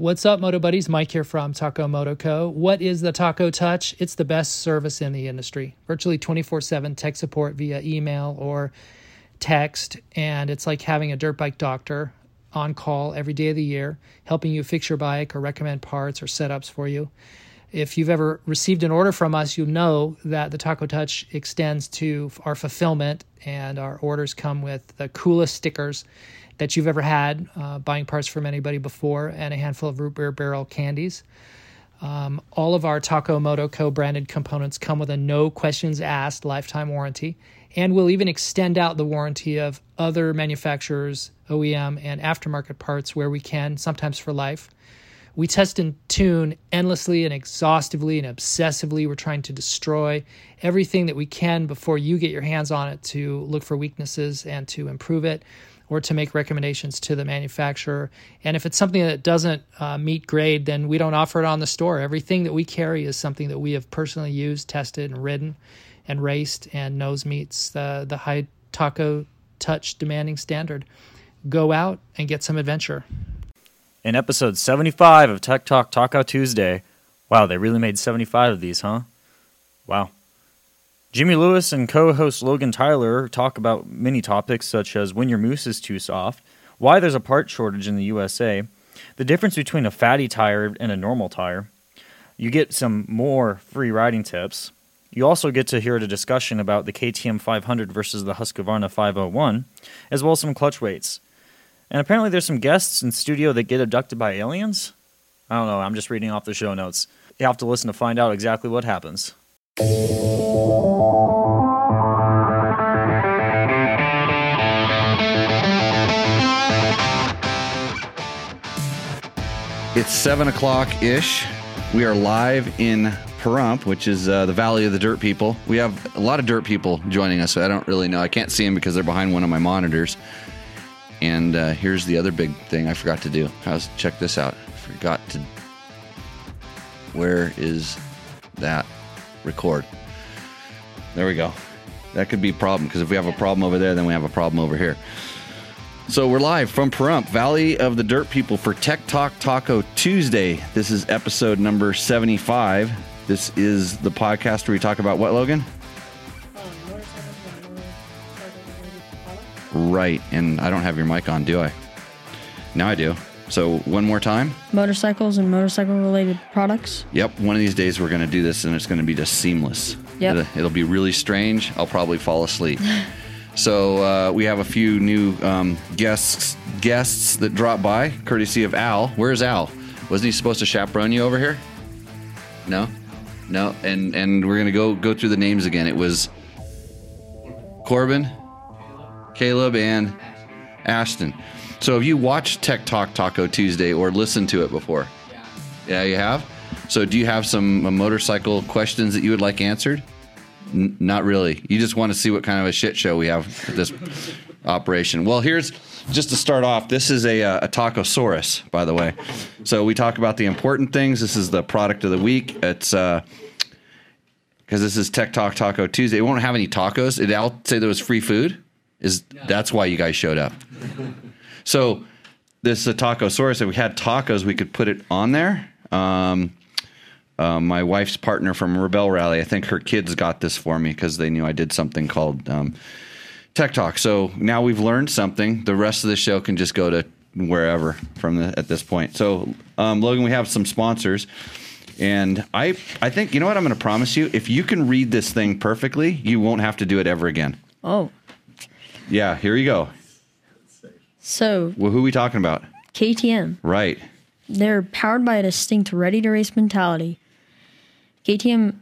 What's up, Moto Buddies? Mike here from Taco Moto Co. What is the Taco Touch? It's the best service in the industry. Virtually 24 7 tech support via email or text. And it's like having a dirt bike doctor on call every day of the year, helping you fix your bike or recommend parts or setups for you. If you've ever received an order from us, you'll know that the Taco Touch extends to our fulfillment, and our orders come with the coolest stickers that you've ever had, uh, buying parts from anybody before, and a handful of root beer barrel candies. Um, all of our Taco Moto Co branded components come with a no questions asked lifetime warranty, and we'll even extend out the warranty of other manufacturers, OEM, and aftermarket parts where we can, sometimes for life. We test and tune endlessly and exhaustively and obsessively. We're trying to destroy everything that we can before you get your hands on it to look for weaknesses and to improve it or to make recommendations to the manufacturer. And if it's something that doesn't uh, meet grade, then we don't offer it on the store. Everything that we carry is something that we have personally used, tested, and ridden and raced and knows meets the, the high taco touch demanding standard. Go out and get some adventure in episode 75 of Tech Talk Taco Tuesday. Wow, they really made 75 of these, huh? Wow. Jimmy Lewis and co host Logan Tyler talk about many topics such as when your mousse is too soft, why there's a part shortage in the USA, the difference between a fatty tire and a normal tire. You get some more free riding tips. You also get to hear a discussion about the KTM 500 versus the Husqvarna 501, as well as some clutch weights. And apparently, there's some guests in studio that get abducted by aliens. I don't know. I'm just reading off the show notes. You have to listen to find out exactly what happens. It's seven o'clock ish. We are live in Pahrump, which is uh, the Valley of the Dirt People. We have a lot of dirt people joining us. So I don't really know. I can't see them because they're behind one of my monitors. And uh, here's the other big thing I forgot to do. How's check this out? Forgot to. Where is that record? There we go. That could be a problem because if we have a problem over there, then we have a problem over here. So we're live from Pahrump, Valley of the Dirt People for Tech Talk Taco Tuesday. This is episode number 75. This is the podcast where we talk about what, Logan? Right. And I don't have your mic on, do I? Now I do. So one more time. Motorcycles and motorcycle related products. Yep. One of these days we're going to do this and it's going to be just seamless. Yep. It'll, it'll be really strange. I'll probably fall asleep. so uh, we have a few new um, guests guests that drop by, courtesy of Al. Where's Al? Wasn't he supposed to chaperone you over here? No, no. And and we're gonna go go through the names again. It was Corbin, Caleb, and Ashton. So have you watched Tech Talk Taco Tuesday or listened to it before? Yeah, Yeah, you have? So do you have some uh, motorcycle questions that you would like answered? N- not really. You just want to see what kind of a shit show we have at this operation. Well, here's just to start off. This is a, uh, a tacosaurus, by the way. So we talk about the important things. This is the product of the week. It's uh, because this is Tech Talk Taco Tuesday. It won't have any tacos. It, I'll say there was free food. Is that's why you guys showed up? So this is a taco tacosaurus. If we had tacos, we could put it on there. Um, uh, my wife's partner from Rebelle Rally, I think her kids got this for me because they knew I did something called um, Tech Talk. So now we've learned something. The rest of the show can just go to wherever from the, at this point. So um, Logan, we have some sponsors. And I, I think you know what I'm going to promise you. If you can read this thing perfectly, you won't have to do it ever again. Oh, Yeah, here you go. So Well, who are we talking about? KTM. Right. They're powered by a distinct ready to race mentality. KTM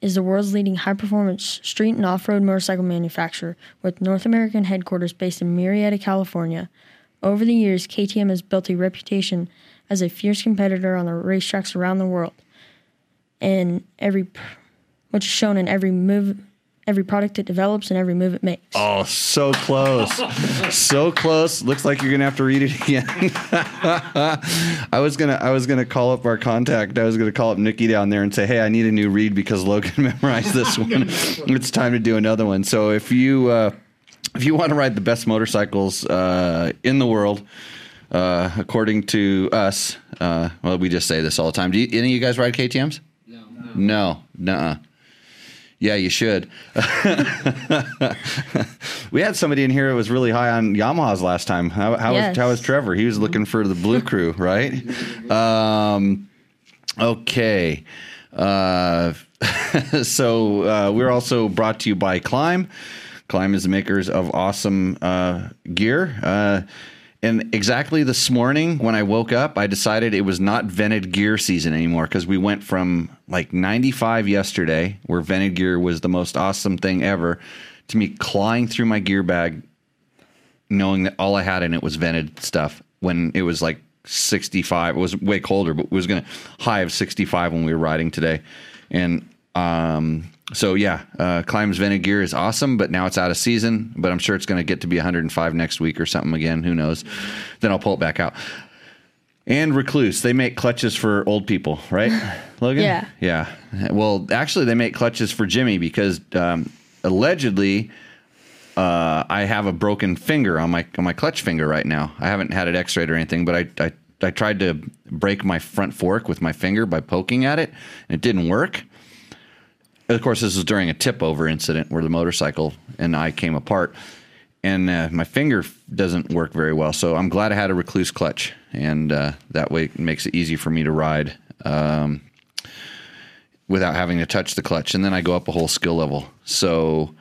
is the world's leading high performance street and off road motorcycle manufacturer with North American headquarters based in Murrieta, California. Over the years, KTM has built a reputation as a fierce competitor on the racetracks around the world, and every, which is shown in every move, every product it develops, and every move it makes. Oh, so close. so close. Looks like you're gonna have to read it again. I was gonna I was gonna call up our contact. I was gonna call up Nikki down there and say, Hey, I need a new read because Logan memorized this one. it's time to do another one. So if you uh, if you want to ride the best motorcycles uh, in the world, Uh, according to us, uh, well, we just say this all the time. Do you, any of you guys ride KTM's? No. No. Nuh-uh. Yeah, you should. we had somebody in here that was really high on Yamahas last time. How, how, Yes. was, how was Trevor? He was looking for the blue crew, right? Um, okay. Uh, so uh, we're also brought to you by Klim. Klim is the makers of awesome uh, gear. And exactly this morning when I woke up, I decided it was not vented gear season anymore because we went from like 95 yesterday, where vented gear was the most awesome thing ever, to me clawing through my gear bag, knowing that all I had in it was vented stuff when it was like 65. It was way colder, but it was going to high of 65 when we were riding today. And um, so, yeah, uh, Klim's vented gear is awesome, but now it's out of season. But I'm sure it's going to get to be 105 next week or something again. Who knows? Then I'll pull it back out. And Rekluse, they make clutches for old people, right, Logan? Yeah. Yeah. Well, actually, they make clutches for Jimmy because um, allegedly uh, I have a broken finger on my on my clutch finger right now. I haven't had it X-rayed or anything, but I, I I tried to break my front fork with my finger by poking at it, and it didn't work. Of course, this was during a tip over incident where the motorcycle and I came apart, and uh, my finger doesn't work very well. So I'm glad I had a Rekluse clutch, and uh, that way it makes it easy for me to ride. Um, without having to touch the clutch, and then I go up a whole skill level. So,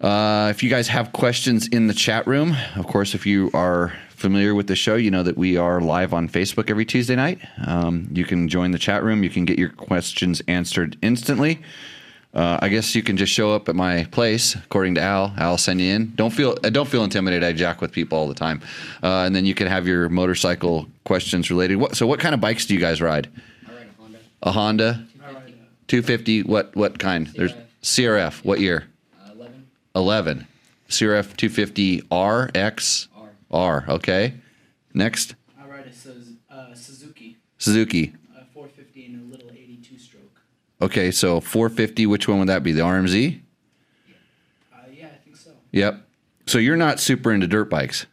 uh, if you guys have questions in the chat room, of course, if you are familiar with the show, you know that we are live on Facebook every Tuesday night. Um, you can join the chat room. You can get your questions answered instantly. Uh, I guess you can just show up at my place, according to Al. Al will send you in. Don't feel uh, don't feel intimidated. I jack with people all the time, uh, and then you can have your motorcycle questions related. What, so, what kind of bikes do you guys ride? I ride a Honda. A Honda, a 250. What what kind? There's CRF. What year? uh, 11 11. CRF 250 R X R. Okay. Next, I ride a uh, Suzuki Suzuki. uh, 450 and a little 82 stroke. Okay, so 450. Which one would that be? The RMZ. Uh, yeah, I think so. Yep. So you're not super into dirt bikes,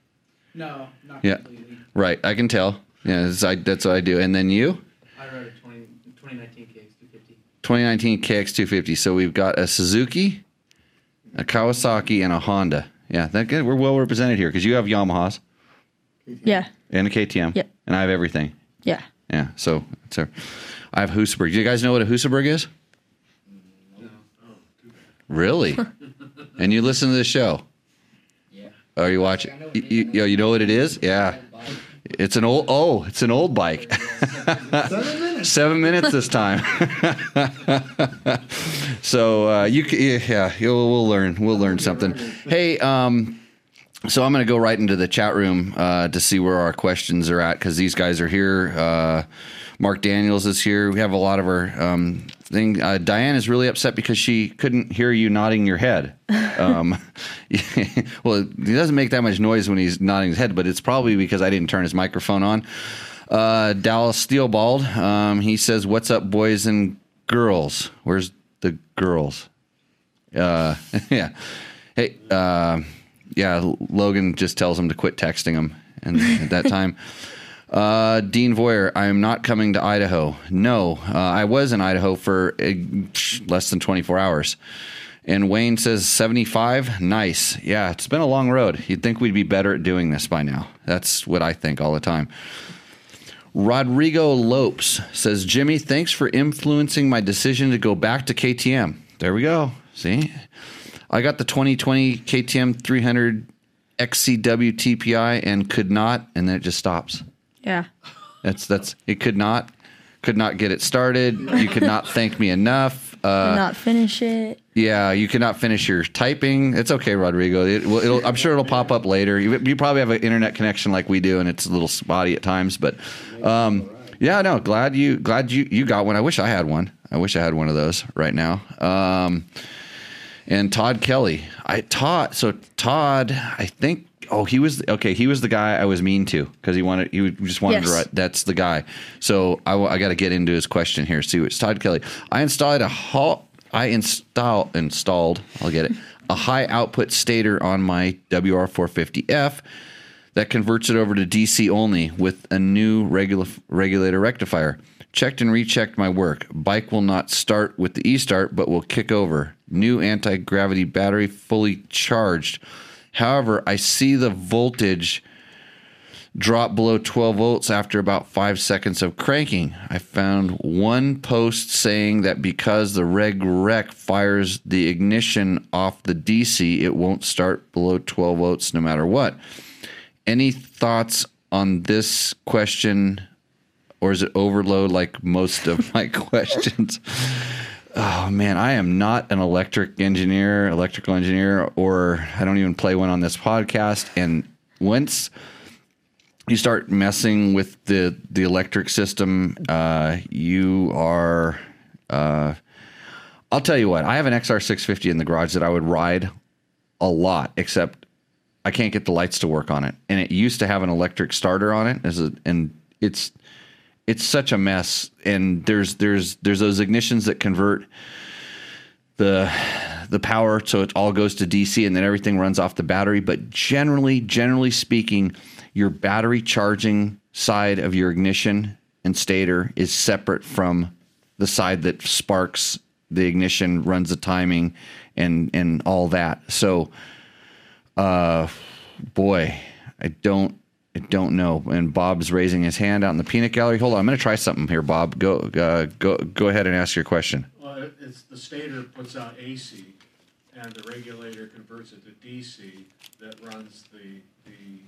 No, not Yeah. completely. right? I can tell. Yeah, that's, I, that's what I do. And then you, I ride a 20, 2019 KX250. 2019 KX250. So we've got a Suzuki, a Kawasaki, and a Honda. Yeah, that good. We're well represented here because you have Yamahas Yeah. and a KTM, Yep. and I have everything. Yeah. Yeah, so it's a, I have Husaberg. Do you guys know what a Husaberg is? No. Really? and you listen to the show? Yeah. Are you watching? You, you, oh, you know what it is? Yeah. It's an old. Oh, it's an old bike. Seven minutes. This time. so uh, you, yeah, you'll, we'll learn. We'll learn something. Hey, um, so I'm going to go right into the chat room uh, to see where our questions are at because these guys are here. Uh, Mark Daniels is here. We have a lot of our um, thing. Uh, Diane is really upset because she couldn't hear you nodding your head. Um, well, he doesn't make that much noise when he's nodding his head, but it's probably because I didn't turn his microphone on. Uh, Dallas Steelbald, um, he says, "What's up, boys and girls? Where's the girls?" Uh, yeah. Hey, uh, yeah. Logan just tells him to quit texting him, and at that time. Uh, Dean Voyer, I am not coming to Idaho. No, uh, I was in Idaho for uh, less than 24 hours. And Wayne says 75. Nice. Yeah, it's been a long road. You'd think we'd be better at doing this by now. That's what I think all the time. Rodrigo Lopes says, Jimmy, thanks for influencing my decision to go back to KTM. There we go. See? I got the 2020 KTM 300 XCW TPI and could not, and then it just stops. Yeah. That's that's it. Could not, could not get it started. You could not thank me enough. Uh, not finish it. yeah, you cannot finish your typing. It's okay, Rodrigo. It, will it'll, I'm sure it'll pop up later. You, you probably have an internet connection like we do, and it's a little spotty at times. But um, yeah, no, glad you glad you you got one. I wish I had one. I wish I had one of those right now. Um, and Todd Kelly, I Todd. So Todd, I think. Oh, he was okay. He was the guy I was mean to because he wanted. He just wanted to Yes. write. That's the guy. So I, got to get into his question here. See, it's Todd Kelly. I installed a hall. I install installed. I'll get it. A high output stator on my WR450F. that converts it over to DC only with a new regula- regulator rectifier. Checked and rechecked my work. Bike will not start with the e-start, but will kick over. New anti-gravity battery fully charged. However, I see the voltage drop below 12 volts after about five seconds of cranking. I found one post saying that because the reg rec fires the ignition off the DC, it won't start below 12 volts no matter what. Any thoughts on this question, or is it overload like most of my questions? Oh man, I am not an electric engineer, electrical engineer, or I don't even play one on this podcast. And once you start messing with the the electric system, uh, you are. Uh, I'll tell you what. I have an XR650 in the garage that I would ride a lot, except I can't get the lights to work on it. And it used to have an electric starter on it, as a, and it's it's such a mess. And there's there's there's those ignitions that convert the the power so it all goes to DC and then everything runs off the battery. But generally, generally speaking, your battery charging side of your ignition and stator is separate from the side that sparks the ignition, runs the timing, and and all that. So, uh, boy, I don't. I don't know. And Bob's raising his hand out in the peanut gallery. Hold on, I'm going to try something here, Bob. Go, uh, go, go ahead and ask your question. Well, it's, the stator puts out AC, and the regulator converts it to DC that runs the, the,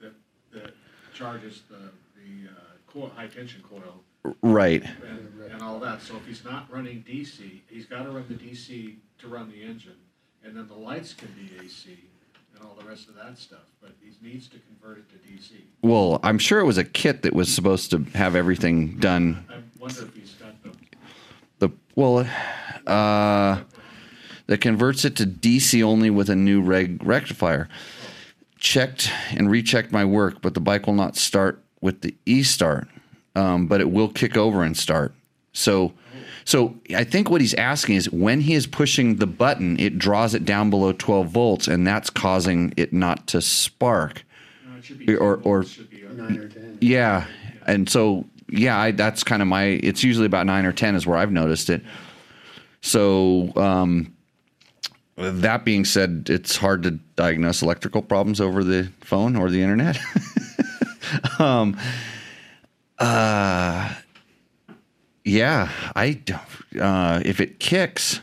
that, that charges the, the, uh, coil, high-tension coil Right. and, and all that. So if he's not running DC, he's gotta run the DC to run the engine, and then the lights can be AC and all the rest of that stuff, but he needs to convert it to DC. Well, I'm sure it was a kit that was supposed to have everything done. I wonder if he's got the, The well, uh, that converts it to DC only with a new reg rectifier. Checked and rechecked my work, but the bike will not start with the e start, um, but it will kick over and start. So, so I think what he's asking is when he is pushing the button, it draws it down below 12 volts, and that's causing it not to spark. no, it should be. Or- or- volts, should be, Nine or ten. Yeah, and so yeah, I, that's kind of my. It's usually about nine or ten is where I've noticed it. So um, that being said, it's hard to diagnose electrical problems over the phone or the internet. um, uh, yeah, I don't. Uh, if it kicks,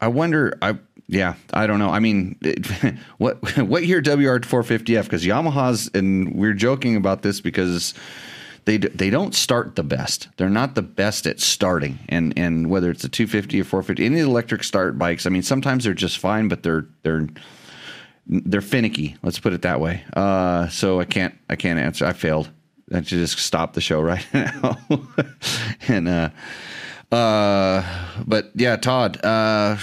I wonder. I yeah, I don't know. I mean, it, what what year WR450F? Because Yamaha's and we're joking about this because they they don't start the best. They're not the best at starting, and and whether it's a 250 or 450, any electric start bikes. I mean, sometimes they're just fine, but they're they're they're finicky. Let's put it that way. Uh, so I can't I can't answer. I failed. I should just stop the show right now. and uh, uh, but yeah, Todd. Uh,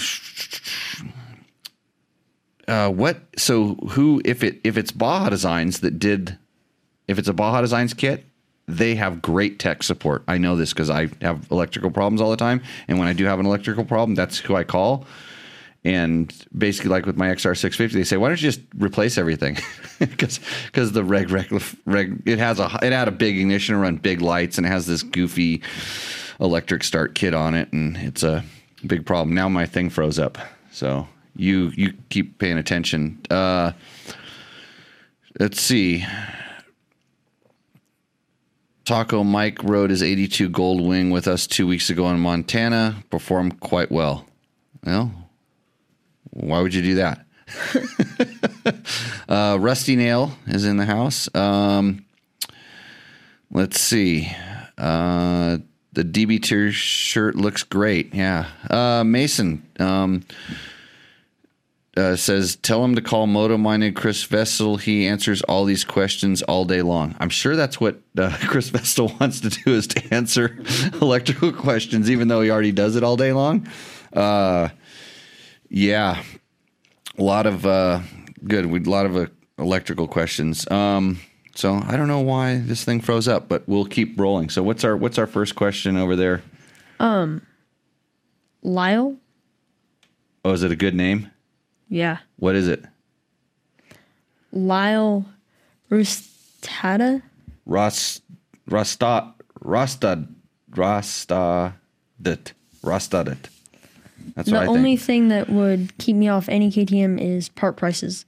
uh, what? So who? If it if it's Baja Designs that did, if it's a Baja Designs kit, they have great tech support. I know this because I have electrical problems all the time, and when I do have an electrical problem, that's who I call. And basically, like with my XR650, they say, "Why don't you just replace everything?" Because because the reg, reg reg it has a it had a big ignition, run big lights, and it has this goofy electric start kit on it, and it's a big problem. Now my thing froze up, so you you keep paying attention. Uh, let's see. Taco Mike rode his 82 Gold Wing with us two weeks ago in Montana. Performed quite well. Well, why would you do that? uh, Rusty Nail is in the house. Um, let's see. Uh, the DB tier shirt looks great. Yeah. Uh, Mason um, uh, says, tell him to call Moto Minded Chris Vessel. He answers all these questions all day long. I'm sure that's what uh, Chris Vestal wants to do is to answer electrical questions, even though he already does it all day long. Yeah, a lot of uh, good. We a lot of uh, electrical questions. Um, so I don't know why this thing froze up, but we'll keep rolling. So what's our what's our first question over there? Um, Lyle, Oh, is it a good name? Yeah. What is it? Lyle Rustata. Ros Rostat Rostad Rostadet Rostadet. That's the what I only thing that would keep me off any KTM is part prices.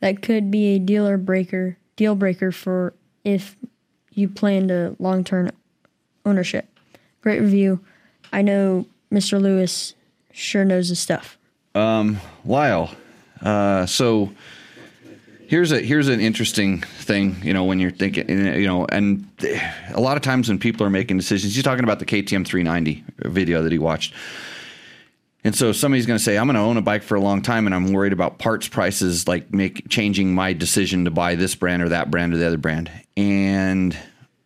That could be a dealer breaker, deal breaker for if you plan to long term ownership. Great review. I know Mr. Lewis sure knows his stuff. Um, Lyle. Uh, so here's a here's an interesting thing. You know, when you're thinking, you know, and a lot of times when people are making decisions, he's talking about the KTM 390 video that he watched. And so somebody's going to say, I'm going to own a bike for a long time, and I'm worried about parts prices, like make changing my decision to buy this brand or that brand or the other brand. And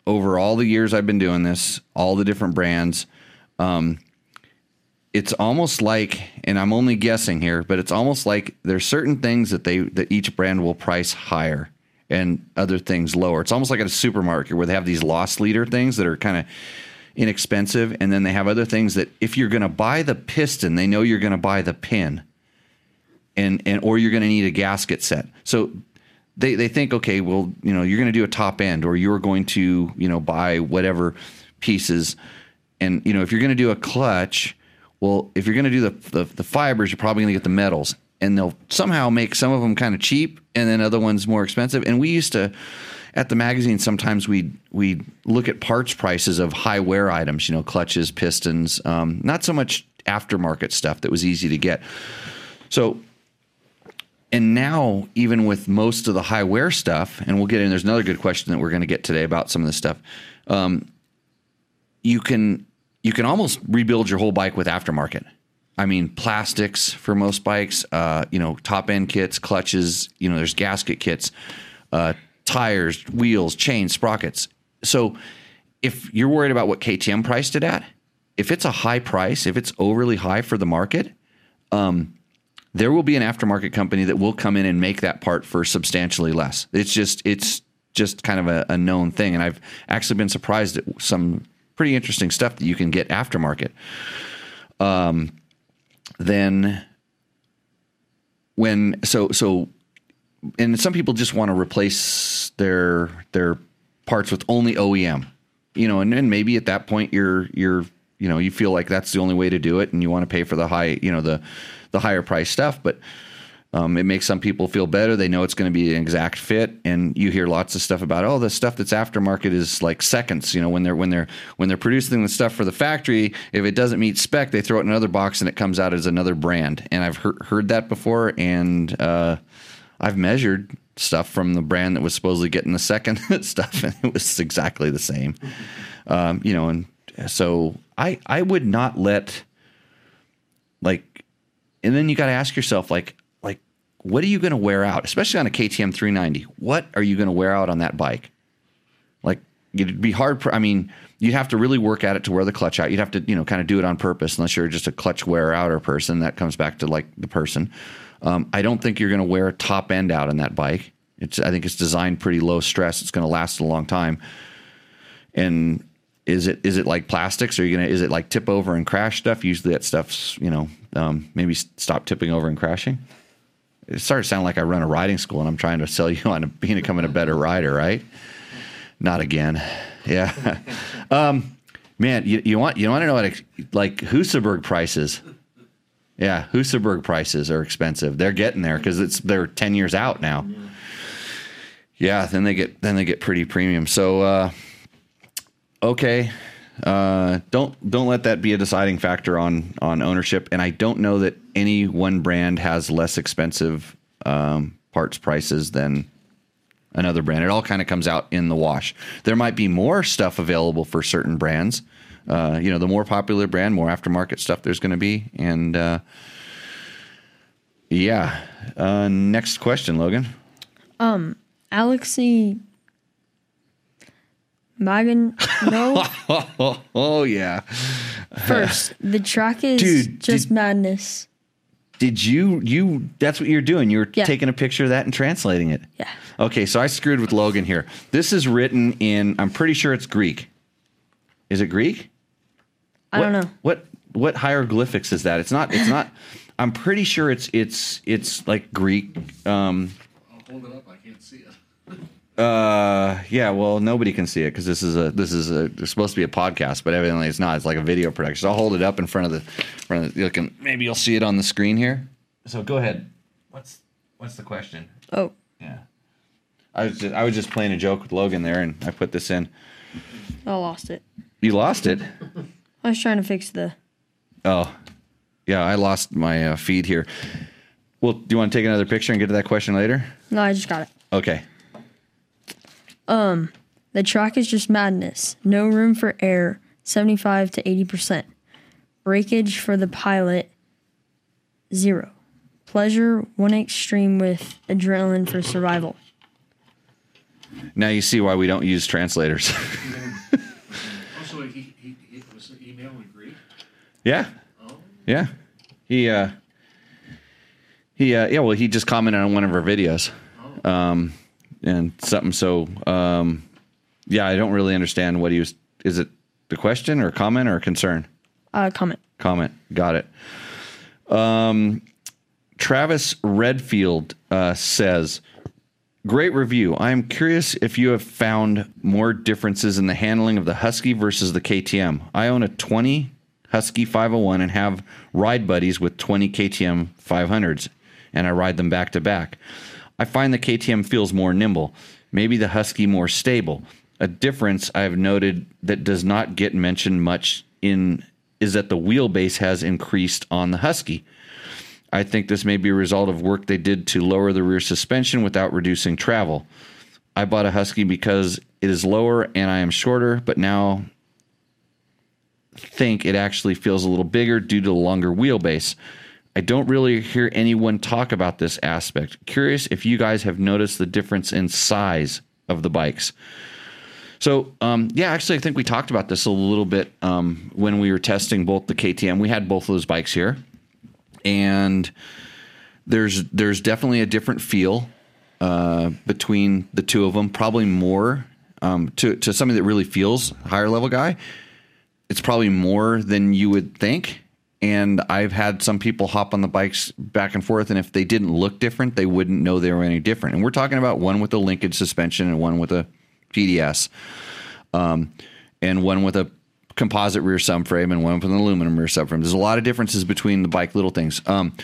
over all the years I've been doing this, all the different brands, um, it's almost like, and I'm only guessing here, but it's almost like there's certain things that they that each brand will price higher and other things lower. It's almost like at a supermarket where they have these loss leader things that are kind of inexpensive, and then they have other things that if you're going to buy the piston, they know you're going to buy the pin, and and or you're going to need a gasket set. So they they think, okay, well, you know, you're going to do a top end, or you're going to you know buy whatever pieces, and you know if you're going to do a clutch, well, if you're going to do the, the the fibers, you're probably going to get the metals, and they'll somehow make some of them kind of cheap, and then other ones more expensive. And we used to. At the magazine, sometimes we we look at parts prices of high wear items, you know, clutches, pistons, um, not so much aftermarket stuff that was easy to get. So and now even with most of the high wear stuff and we'll get in there's another good question that we're going to get today about some of this stuff um, you can you can almost rebuild your whole bike with aftermarket i mean plastics for most bikes uh, you know top end kits clutches you know there's gasket kits uh, tires wheels chains sprockets so if you're worried about what ktm priced it at if it's a high price if it's overly high for the market there will be an aftermarket company that will come in and make that part for substantially less. It's just it's just kind of a, a known thing, and I've actually been surprised at some pretty interesting stuff that you can get aftermarket. Um, then when so so, and some people just want to replace their their parts with only OEM, you know, and then maybe at that point you're you're you know you feel like that's the only way to do it, and you want to pay for the high you know the the higher price stuff, but um, it makes some people feel better. They know it's going to be an exact fit, and you hear lots of stuff about oh, the stuff that's aftermarket is like seconds. You know, when they're when they're when they're producing the stuff for the factory, if it doesn't meet spec, they throw it in another box and it comes out as another brand. And I've heard, heard that before, and uh, I've measured stuff from the brand that was supposedly getting the second stuff, and it was exactly the same. Um, you know, and so I I would not let like and then you got to ask yourself like like what are you going to wear out especially on a KTM 390 what are you going to wear out on that bike? Like it'd be hard I mean you'd have to really work at it to wear the clutch out. You'd have to you know kind of do it on purpose unless you're just a clutch wear outer person that comes back to like the person um, I don't think you're going to wear a top end out on that bike it's I think it's designed pretty low stress it's going to last a long time and is it is it like plastics? Are you gonna is it like tip over and crash stuff? Usually that stuff's you know um, maybe stop tipping over and crashing. It starts to sound like I run a riding school and I'm trying to sell you on a, becoming a better rider, right? Not again. Yeah, um, man. You, you want you want to know what like Husaberg prices? Yeah, Husaberg prices are expensive. They're getting there because it's they're ten years out now. Yeah, then they get then they get pretty premium. So. Uh, okay uh, don't don't let that be a deciding factor on on ownership and i don't know that any one brand has less expensive um, parts prices than another brand it all kind of comes out in the wash there might be more stuff available for certain brands uh, you know the more popular brand more aftermarket stuff there's going to be and uh, yeah uh, next question logan Um, Alexi Magan no oh, oh yeah first. The track is Dude, just did- madness. Did you you that's what you're doing? You're Yeah. taking a picture of that and translating it. Yeah. Okay, so I screwed with Logan here. This is written in I'm pretty sure it's Greek. Is it Greek? I What- don't know. What what hieroglyphics is that? It's not it's not I'm pretty sure it's it's it's like Greek. Um, I'll hold it up, I can't see it. uh, yeah. Well, nobody can see it because this is a this is a it's supposed to be a podcast, but evidently it's not. It's like a video production. So I'll hold it up in front of the front of the, you can maybe you'll see it on the screen here. So go ahead. What's what's the question? Oh, Yeah. I was just, I was just playing a joke with Logan there, and I put this in. I lost it. You lost it. I was trying to fix the. Oh, yeah, I lost my uh, feed here. Well, do you want to take another picture and get to that question later? No, I just got it. Okay. Um, the track is just madness. No room for error. 75 to 80%. Breakage for the pilot, zero. Pleasure, one extreme with adrenaline for survival. Now you see why we don't use translators. Also, he, he, he was the email in Greek? yeah. Oh, Yeah. He uh he uh yeah, well he just commented on one of our videos. Um and something so um yeah, I don't really understand what he was is it the question or comment or concern? Uh, comment. comment. Got it. Um, Travis Redfield uh, says, Great review. I am curious if you have found more differences in the handling of the Husky versus the KTM. I own a 20 Husky 501 and have ride buddies with 20 KTM 500s, and I ride them back to back. I find the KTM feels more nimble, maybe the Husky more stable. A difference I have noted that does not get mentioned much in is that the wheelbase has increased on the Husky. I think this may be a result of work they did to lower the rear suspension without reducing travel. I bought a Husky because it is lower and I am shorter, but now think it actually feels a little bigger due to the longer wheelbase. I don't really hear anyone talk about this aspect. Curious if you guys have noticed the difference in size of the bikes. So, um, yeah, actually, I think we talked about this a little bit um, when we were testing both the KTM. We had both of those bikes here, and there's there's definitely a different feel uh, between the two of them. Probably more um, to to somebody that really feels higher level guy. It's probably more than you would think. And I've had some people hop on the bikes back and forth, and if they didn't look different, they wouldn't know they were any different. And we're talking about one with a linkage suspension and one with a PDS, um, and one with a composite rear subframe and one with an aluminum rear subframe. There's a lot of differences between the bike, little things. Um,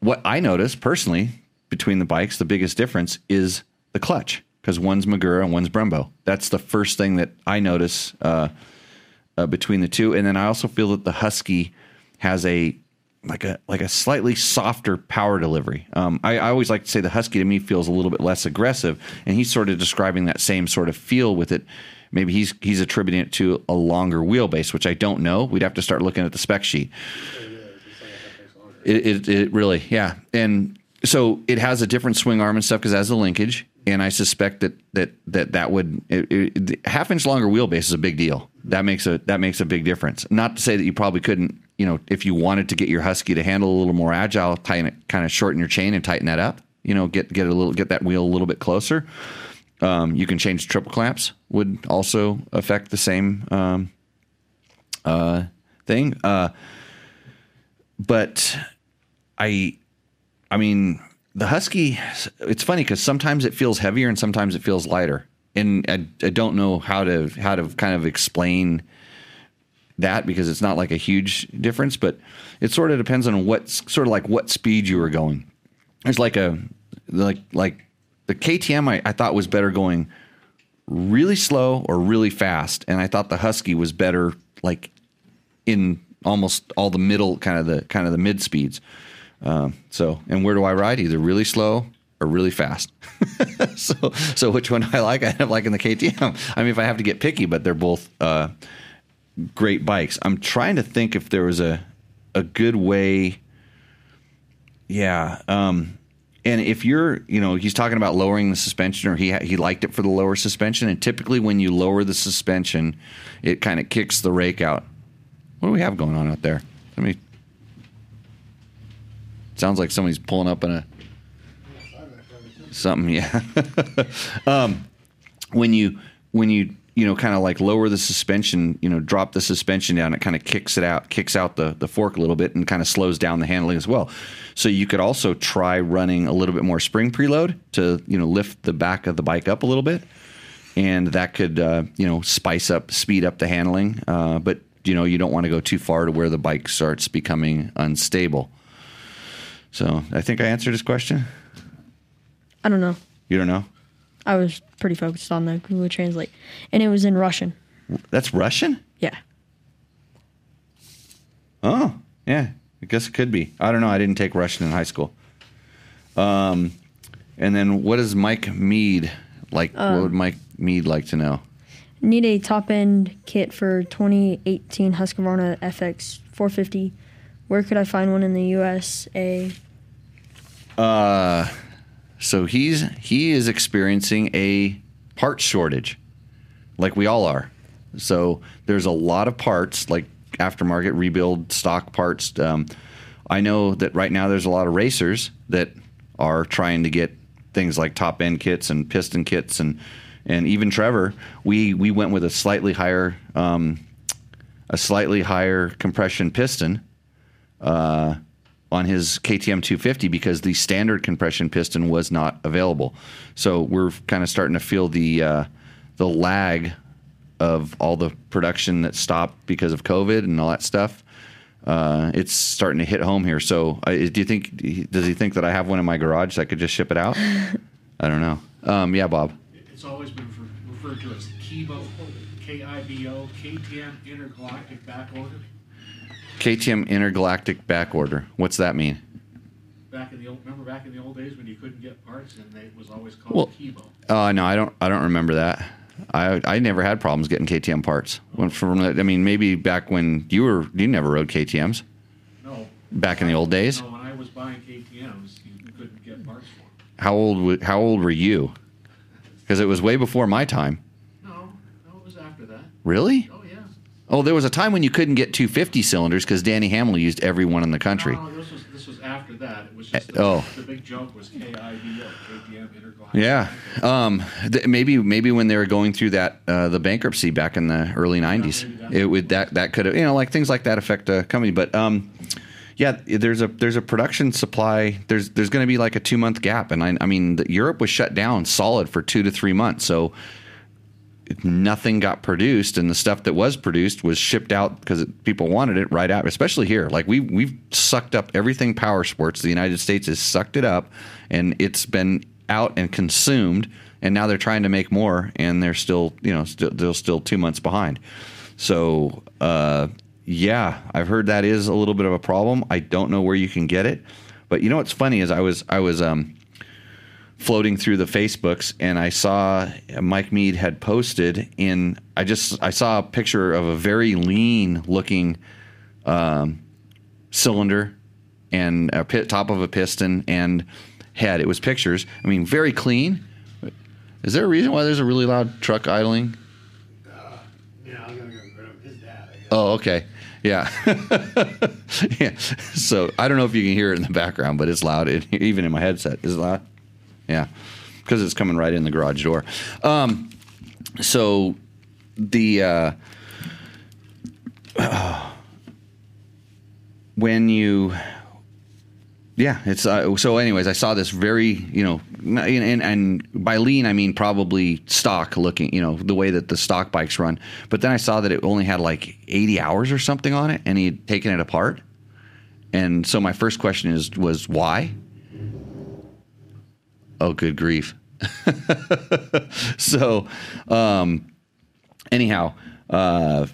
what I noticed personally between the bikes, the biggest difference is the clutch because one's Magura and one's Brembo. That's the first thing that I notice uh, uh, between the two. And then I also feel that the Husky has a like a like a slightly softer power delivery. Um, I, I always like to say the Husky to me feels a little bit less aggressive, and he's sort of describing that same sort of feel with it. Maybe he's he's attributing it to a longer wheelbase, which I don't know. We'd have to start looking at the spec sheet. It, it, it really, yeah, and so it has a different swing arm and stuff because it has a linkage, and I suspect that that that that would it, it, half inch longer wheelbase is a big deal. That makes a that makes a big difference. Not to say that you probably couldn't, you know, if you wanted to get your husky to handle a little more agile, tighten it, kind of shorten your chain and tighten that up. You know, get get a little get that wheel a little bit closer. Um, you can change triple clamps. Would also affect the same um, uh, thing. Uh, but I, I mean, the husky. It's funny because sometimes it feels heavier and sometimes it feels lighter, and I, I don't know how to how to kind of explain that because it's not like a huge difference, but it sort of depends on what sort of like what speed you were going. There's like a like like the KTM I, I thought was better going really slow or really fast, and I thought the Husky was better like in almost all the middle kind of the kind of the mid speeds. Um, so, and where do I ride? Either really slow or really fast. so, so which one do I like? I end up liking the KTM. I mean, if I have to get picky, but they're both uh, great bikes. I'm trying to think if there was a a good way. Yeah. Um, and if you're, you know, he's talking about lowering the suspension, or he he liked it for the lower suspension. And typically, when you lower the suspension, it kind of kicks the rake out. What do we have going on out there? Let me. Sounds like somebody's pulling up in a something. Yeah. um, when you when you you know, kind of like lower the suspension, you know, drop the suspension down. It kind of kicks it out, kicks out the, the fork a little bit and kind of slows down the handling as well. So you could also try running a little bit more spring preload to, you know, lift the back of the bike up a little bit. And that could, uh, you know, spice up, speed up the handling. Uh, but, you know, you don't want to go too far to where the bike starts becoming unstable. So I think I answered his question. I don't know. You don't know? I was pretty focused on the Google Translate, and it was in Russian. That's Russian? Yeah. Oh, yeah. I guess it could be. I don't know. I didn't take Russian in high school. Um, and then what does Mike Mead like? what would Mike Mead like to know? Need a top end kit for 2018 Husqvarna FX 450. Where could I find one in the USA? Uh, so he's he is experiencing a part shortage, like we all are. So there's a lot of parts, like aftermarket rebuild stock parts. Um, I know that right now there's a lot of racers that are trying to get things like top end kits and piston kits and and even Trevor. We we went with a slightly higher um, a slightly higher compression piston uh, on his KTM 250 because the standard compression piston was not available. So we're kind of starting to feel the uh, the lag of all the production that stopped because of COVID and all that stuff. Uh, it's starting to hit home here. So, uh, do you think? Does he think that I have one in my garage that I could just ship it out? I don't know. Um, yeah, Bob. It's always been referred to as Kibo, K-I-B-O, KTM Intergalactic Back Order. KTM intergalactic back order. What's that mean? Back in the old, remember back in the old days when you couldn't get parts and they, it was always called Well- Kibo. Uh, no, I don't. I don't remember that. I I never had problems getting KTM parts. When from I mean, maybe back when you were you never rode KTM's No. back in the old days. No, when I was buying KTM's, you couldn't get parts for them. How old How old were you? Because it was way before my time. No, no, it was after that. Really? Oh. There was a time when you couldn't get 250 cylinders because Danny Hamel used every one in the country. No, this was, this was after that. It was just, Uh, oh. the, the big joke was KTM Intergalactic. Yeah, um, th- maybe maybe when they were going through that uh, the bankruptcy back in the early '90s, maybe that's it would that that could have you know like things like that affect a company. But um, yeah, there's a there's a production supply. There's there's going to be like a two month gap, and I, I mean the, Europe was shut down solid for two to three months, so nothing got produced, and the stuff that was produced was shipped out because people wanted it right out. Especially here, like we we've sucked up everything power sports. The United States has sucked it up, and it's been out and consumed. And now they're trying to make more, and they're still you know still they're still two months behind. So uh, yeah, I've heard that is a little bit of a problem. I don't know where you can get it, but you know what's funny is I was I was um, floating through the Facebooks and I saw Mike Mead had posted in I just I saw a picture of a very lean looking um, cylinder and a pit, top of a piston and head. It was pictures. I mean, very clean. Is there a reason why there's a really loud truck idling? Yeah, I'm gonna go grab his dad, Oh, okay. Yeah. yeah. So I don't know if you can hear it in the background, but it's loud. It, even in my headset, is it loud? Yeah, because it's coming right in the garage door. Um, so the uh, when you yeah, it's uh, so. Anyways, I saw this very, you know, and, and by lean I mean probably stock looking, you know, the way that the stock bikes run. But then I saw that it only had like 80 hours or something on it, and he had taken it apart. And so my first question is, was why? Oh, good grief! so, um, anyhow, uh,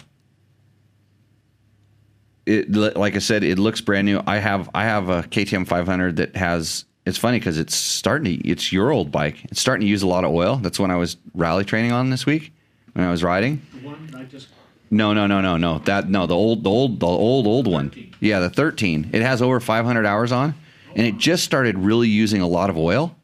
it like I said, it looks brand new. I have I have a KTM 500 that has. It's funny because it's starting to. It's your old bike. It's starting to use a lot of oil. That's when I was rally training on this week when I was riding. I just, No, no, no, no, no. That no, the old, the old, the old, old one. Yeah, the 13. It has over 500 hours on, and it just started really using a lot of oil.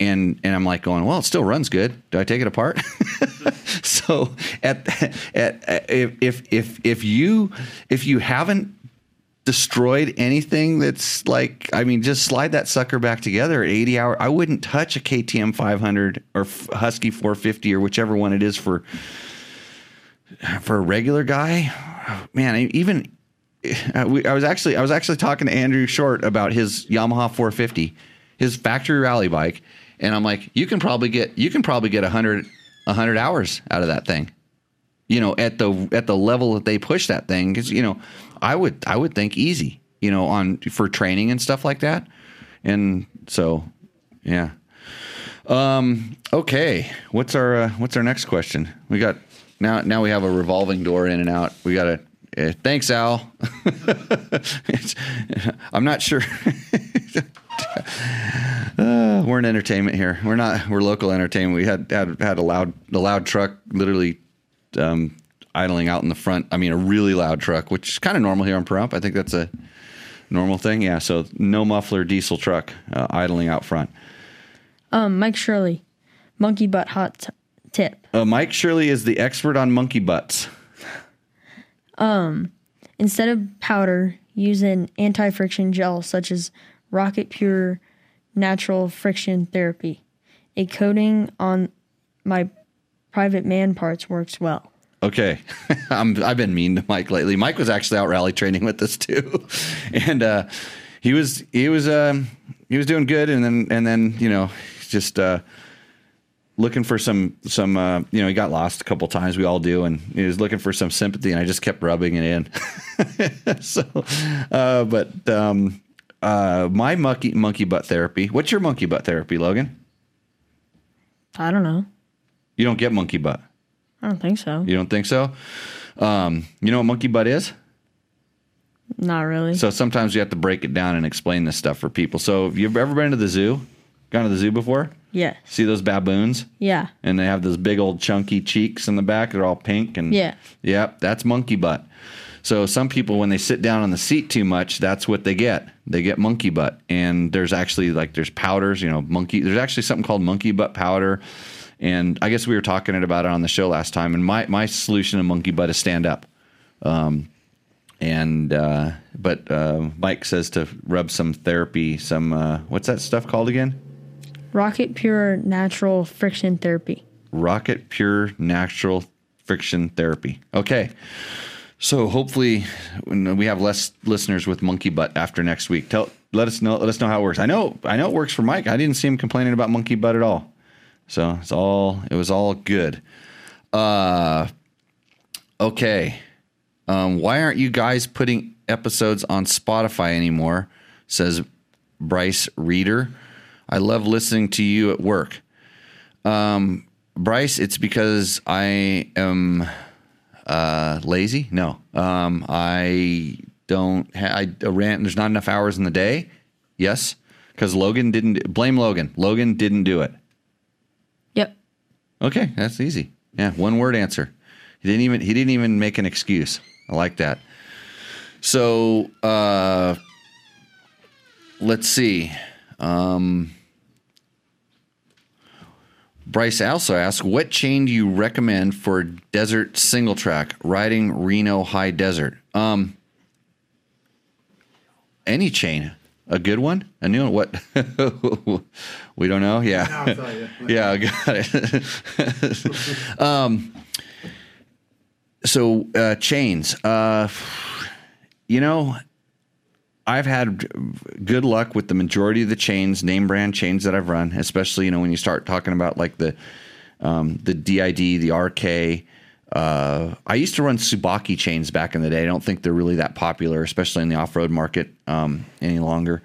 And and I'm like going, well, it still runs good. Do I take it apart? so at at if if if you if you haven't destroyed anything that's like I mean just slide that sucker back together at 80 hour I wouldn't touch a KTM 500 or Husky 450 or whichever one it is for for a regular guy, man, even uh, I was actually I was actually talking to Andrew Short about his Yamaha 450, his factory rally bike, and I'm like, you can probably get you can probably get a 100 a 100 hours out of that thing. You know, at the at the level that they push that thing cuz you know, I would I would think easy, you know, on for training and stuff like that. And so, yeah. Um okay, what's our uh, what's our next question? We got now now we have a revolving door in and out. We got a uh, thanks, Al. I'm not sure. Uh, we're in entertainment here. We're not. We're local entertainment. We had had had a loud the loud truck literally um, idling out in the front. I mean, a really loud truck, which is kind of normal here on Pahrump. I think that's a normal thing. Yeah. So no muffler diesel truck uh, idling out front. Um, Mike Shirley, monkey butt hot t- tip. Uh, Mike Shirley is the expert on monkey butts. Um, instead of powder, use an anti-friction gel such as Rocket Pure Natural Friction Therapy. A coating on my private man parts works well. Okay, I'm, I've been mean to Mike lately. Mike was actually out rally training with us too, and uh, he was he was um, he was doing good, and then and then you know just uh, looking for some some uh, you know he got lost a couple times. We all do, and he was looking for some sympathy, and I just kept rubbing it in. so, uh, but um, uh, my monkey monkey butt therapy. What's your monkey butt therapy, Logan? I don't know. You don't get monkey butt. I don't think so. You don't think so? Um, you know what monkey butt is? Not really. So sometimes you have to break it down and explain this stuff for people. So have you've ever been to the zoo? Gone to the zoo before? Yeah. See those baboons? Yeah. And they have those big old chunky cheeks in the back. They're all pink and Yeah. Yep, that's monkey butt. So some people when they sit down on the seat too much, that's what they get. They get monkey butt. And there's actually like there's powders, you know, monkey there's actually something called monkey butt powder. And I guess we were talking about it on the show last time. And my my solution to monkey butt is stand up. Um, and uh, but uh, Mike says to rub some therapy, some uh, what's that stuff called again? Rocket Pure Natural Friction Therapy. Rocket Pure Natural Friction Therapy. Okay. So hopefully we have less listeners with monkey butt after next week. Tell let us know let us know how it works. I know I know it works for Mike. I didn't see him complaining about monkey butt at all. So it's all it was all good. Uh okay. Um, why aren't you guys putting episodes on Spotify anymore? Says Bryce Reader. I love listening to you at work. Um, Bryce, it's because I am uh, lazy. No, um, I don't. Ha- I a rant. There's not enough hours in the day. Yes, because Logan didn't blame Logan. Logan didn't do it. Yep. Okay, that's easy. Yeah, one word answer. He didn't even he didn't even make an excuse. I like that. So uh let's see. Um Bryce also asks, what chain do you recommend for desert single track riding Reno High Desert? Um any chain. A good one? A new one? What? we don't know? Yeah. You. Yeah, I got it. um, so uh, chains. Uh, you know, I've had good luck with the majority of the chains, name brand chains that I've run. Especially, you know, when you start talking about like the um, the DID, the RK. Uh, I used to run Tsubaki chains back in the day. I don't think they're really that popular, especially in the off road market um, any longer.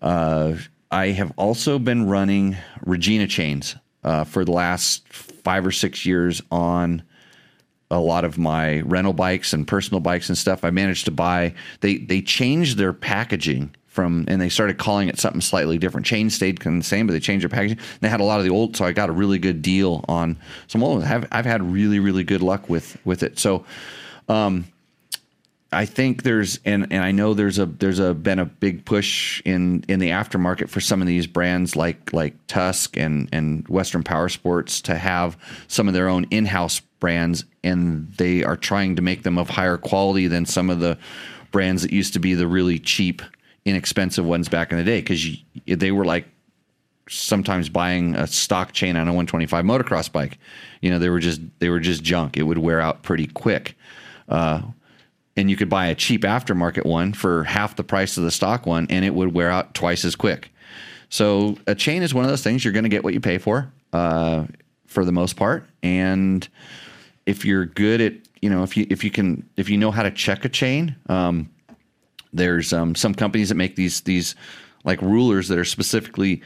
Uh, I have also been running Regina chains uh, for the last five or six years on a lot of my rental bikes and personal bikes and stuff. I managed to buy. They they changed their packaging from and they started calling it something slightly different. Chain stayed the same, but they changed their packaging. They had a lot of the old, so I got a really good deal on some old. I've I've had really really good luck with with it. So. Um, I think there's and and I know there's a there's a been a big push in in the aftermarket for some of these brands like like Tusk and and Western Power Sports to have some of their own in-house brands and they are trying to make them of higher quality than some of the brands that used to be the really cheap inexpensive ones back in the day cuz they were like sometimes buying a stock chain on a 125 motocross bike. You know, they were just they were just junk. It would wear out pretty quick. Uh, and you could buy a cheap aftermarket one for half the price of the stock one, and it would wear out twice as quick. So a chain is one of those things you're going to get what you pay for, uh, for the most part. And if you're good at, you know, if you if you can if you know how to check a chain, um, there's um, some companies that make these these like rulers that are specifically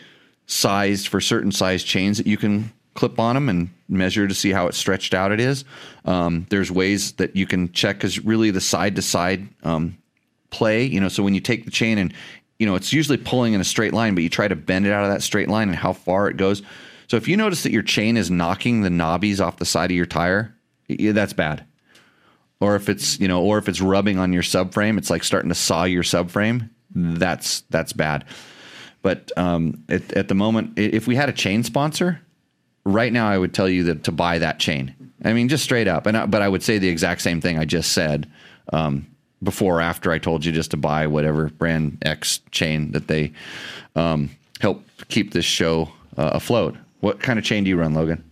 sized for certain size chains that you can clip on them and measure to see how it stretched out it is. Um, there's ways that you can check because really the side to side play, you know, so when you take the chain and you know it's usually pulling in a straight line, but you try to bend it out of that straight line and how far it goes. So if you notice that your chain is knocking the knobbies off the side of your tire, yeah, that's bad or if it's you know or if it's rubbing on your subframe it's like starting to saw your subframe that's that's bad but um, at the moment if we had a chain sponsor right now i would tell you that to buy that chain i mean just straight up and I, but i would say the exact same thing i just said um, before or after i told you just to buy whatever brand x chain that they um, help keep this show uh, afloat what kind of chain do you run logan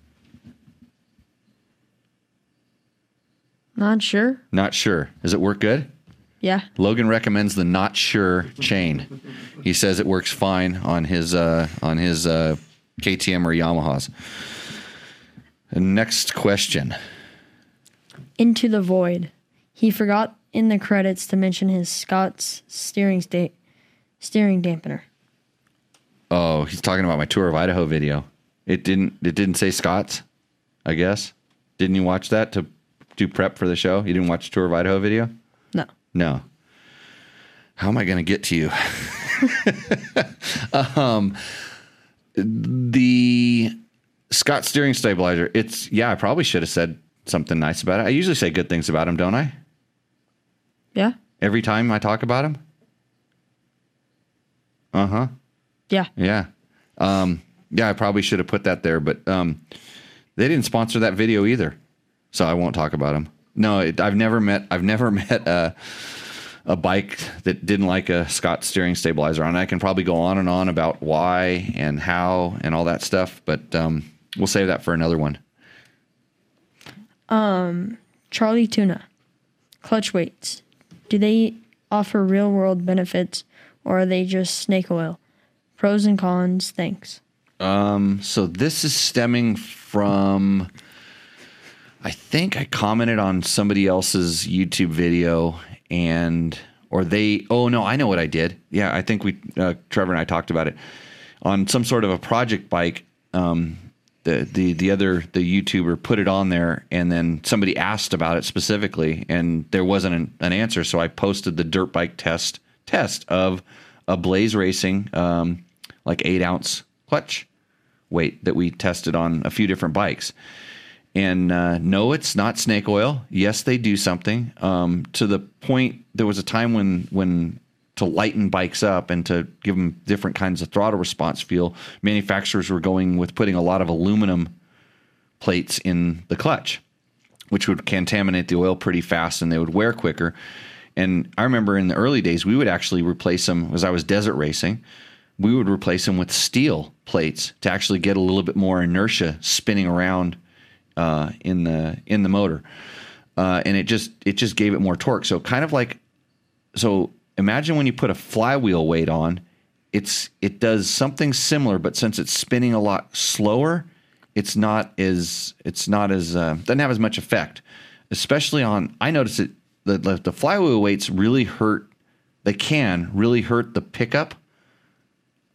Not sure. not sure does it work good Yeah. Logan recommends the not sure chain. He says it works fine on his uh, on his uh, KTM or Yamahas. And next question. Into the void. He forgot in the credits to mention his Scott's steering state steering dampener. Oh, he's talking about my tour of Idaho video. It didn't it didn't say Scott's, I guess. Didn't you watch that to do prep for the show? You didn't watch tour of Idaho video? No. No. How am I going to get to you? um, the Scott steering stabilizer. It's yeah. I probably should have said something nice about it. I usually say good things about him, don't I? Yeah. Every time I talk about him. Uh huh. Yeah. Yeah. Um, yeah, I probably should have put that there, but um, they didn't sponsor that video either, so I won't talk about them. No, it, I've never met. I've never met a, a bike that didn't like a Scott steering stabilizer on. I can probably go on and on about why and how and all that stuff, but um, we'll save that for another one. Charlie Tuna. Clutch weights. Do they offer real world benefits or are they just snake oil? Pros and cons. Thanks. So this is stemming from I think I commented on somebody else's YouTube video and or they oh no, I know what I did. Yeah, I think we uh, Trevor and I talked about it on some sort of a project bike um the, the the other the YouTuber put it on there and then somebody asked about it specifically and there wasn't an, an answer so I posted the dirt bike test test of a Blaze Racing um, like eight ounce clutch weight that we tested on a few different bikes. And uh, no, it's not snake oil. Yes, they do something. Um, to the point, there was a time when when to lighten bikes up and to give them different kinds of throttle response feel, manufacturers were going with putting a lot of aluminum plates in the clutch, which would contaminate the oil pretty fast and they would wear quicker. And I remember in the early days, we would actually replace them as I was desert racing. We would replace them with steel plates to actually get a little bit more inertia spinning around uh, in the in the motor, uh, and it just it just gave it more torque. So kind of like so imagine when you put a flywheel weight on, it's it does something similar, but since it's spinning a lot slower, it's not as it's not as uh, doesn't have as much effect. Especially on, I notice it the the, the flywheel weights really hurt. They can really hurt the pickup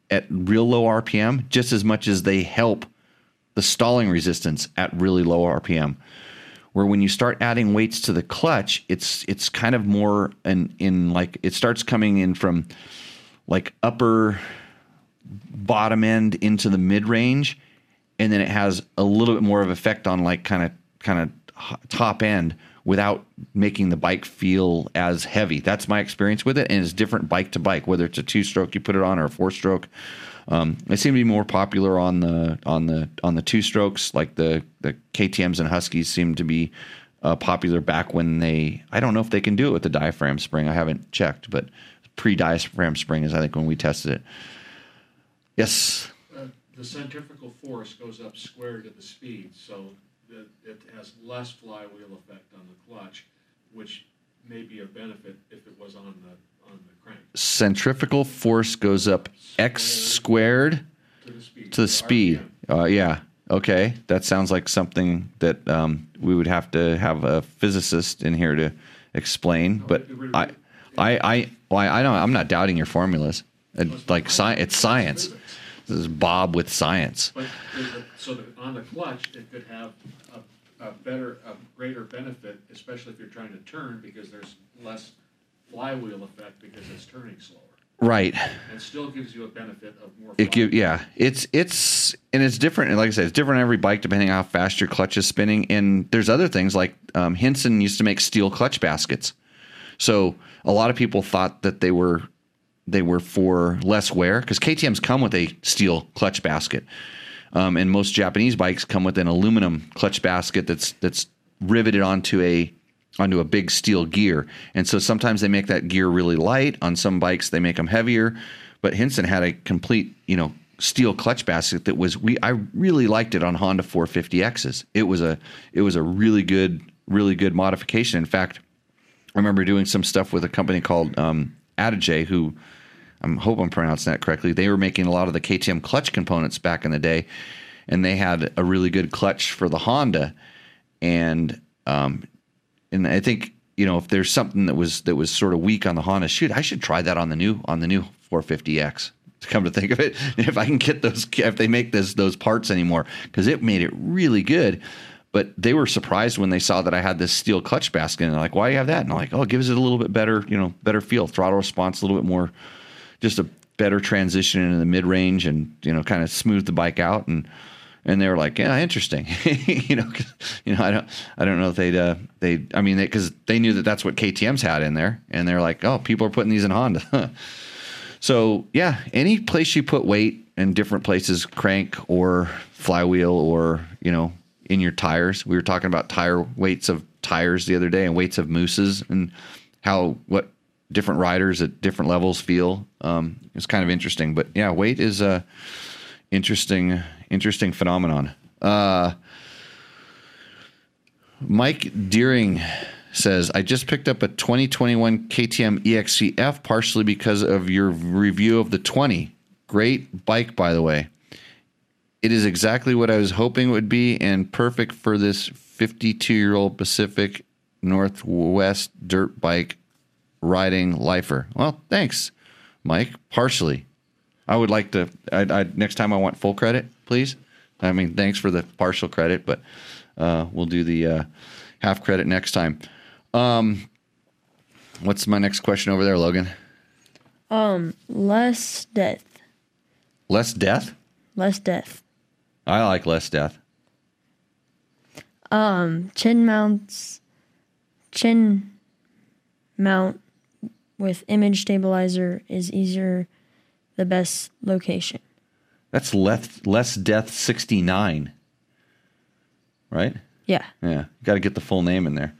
at real low RPM just as much as they help the stalling resistance at really low RPM where when you start adding weights to the clutch, it's it's kind of more in in like it starts coming in from like upper bottom end into the mid range, and then it has a little bit more of effect on like kind of kind of top end without making the bike feel as heavy. That's my experience with it, and it's different bike to bike, whether it's a two stroke you put it on or a four stroke. Um, they seem to be more popular on the on the on the two strokes, like the the KTM's and Huskies seem to be uh, popular back when they. I don't know if they can do it with the diaphragm spring. I haven't checked, but pre diaphragm spring is I think when we tested it. Yes, the centrifugal force goes up square to the speed, so it has less flywheel effect on the clutch, which may be a benefit if it was on the Centrifugal force goes up x squared to the speed. to the speed. Uh, yeah. Okay. That sounds like something that um, we would have to have a physicist in here to explain. But I, I, I, well, I know I'm not doubting your formulas. It, like sci- it's science. This is Bob with science. But so on the clutch, it could have a, a better, a greater benefit, especially if you're trying to turn, because there's less flywheel effect because it's turning slower. Right. And still gives you a benefit of more. It give yeah. It's it's and it's different. And like I said, it's different on every bike depending on how fast your clutch is spinning. And there's other things like um, Hinson used to make steel clutch baskets. So a lot of people thought that they were they were for less wear because KTM's come with a steel clutch basket, um, and most Japanese bikes come with an aluminum clutch basket that's that's riveted onto a onto a big steel gear. And so sometimes they make that gear really light. On some bikes they make them heavier. But Hinson had a complete you know steel clutch basket that was we I really liked it on Honda 450Xs. It was a it was a really good really good modification. In fact. I remember doing some stuff with a company called um, Adige, who I hope I'm pronouncing that correctly. They were making a lot of the KTM clutch components back in the day, and they had a really good clutch for the Honda. And um, and I think you know if there's something that was that was sort of weak on the Honda, shoot, I should try that on the new on the new 450X. To come to think of it, if I can get those, if they make this those parts anymore, because it made it really good. But they were surprised when they saw that I had this steel clutch basket, and they're like, "Why do you have that?" And I'm like, "Oh, it gives it a little bit better, you know, better feel, throttle response, a little bit more, just a better transition into the mid range, and you know, kind of smooth the bike out." And and they were like, "Yeah, interesting," you know, you know, I don't, I don't know if they'd, uh, they, I mean, because they, knew that that's what KTM's had in there, and they're like, "Oh, people are putting these in Honda." So yeah, any place you put weight in different places, crank or flywheel or you know in your tires. We were talking about tire weights of tires the other day and weights of mooses and how what different riders at different levels feel. Um, it's kind of interesting, but yeah, weight is a interesting interesting phenomenon. Uh, Mike Deering says, I just picked up a 2021 KTM EXCF partially because of your review of the 20. Great bike, by the way. It is exactly what I was hoping it would be and perfect for this 52 year old Pacific Northwest dirt bike riding lifer. Well, thanks, Mike. Partially. I would like to, I, I, next time I want full credit, please. I mean, thanks for the partial credit, but uh, we'll do the uh, half credit next time. Um, what's my next question over there, Logan? Um, Less death. Less death? Less death. I like less death. Um, Chin mounts. Chin mount with image stabilizer is easier the best location. That's less less death sixty nine. Right? Yeah. Yeah, You got to get the full name in there.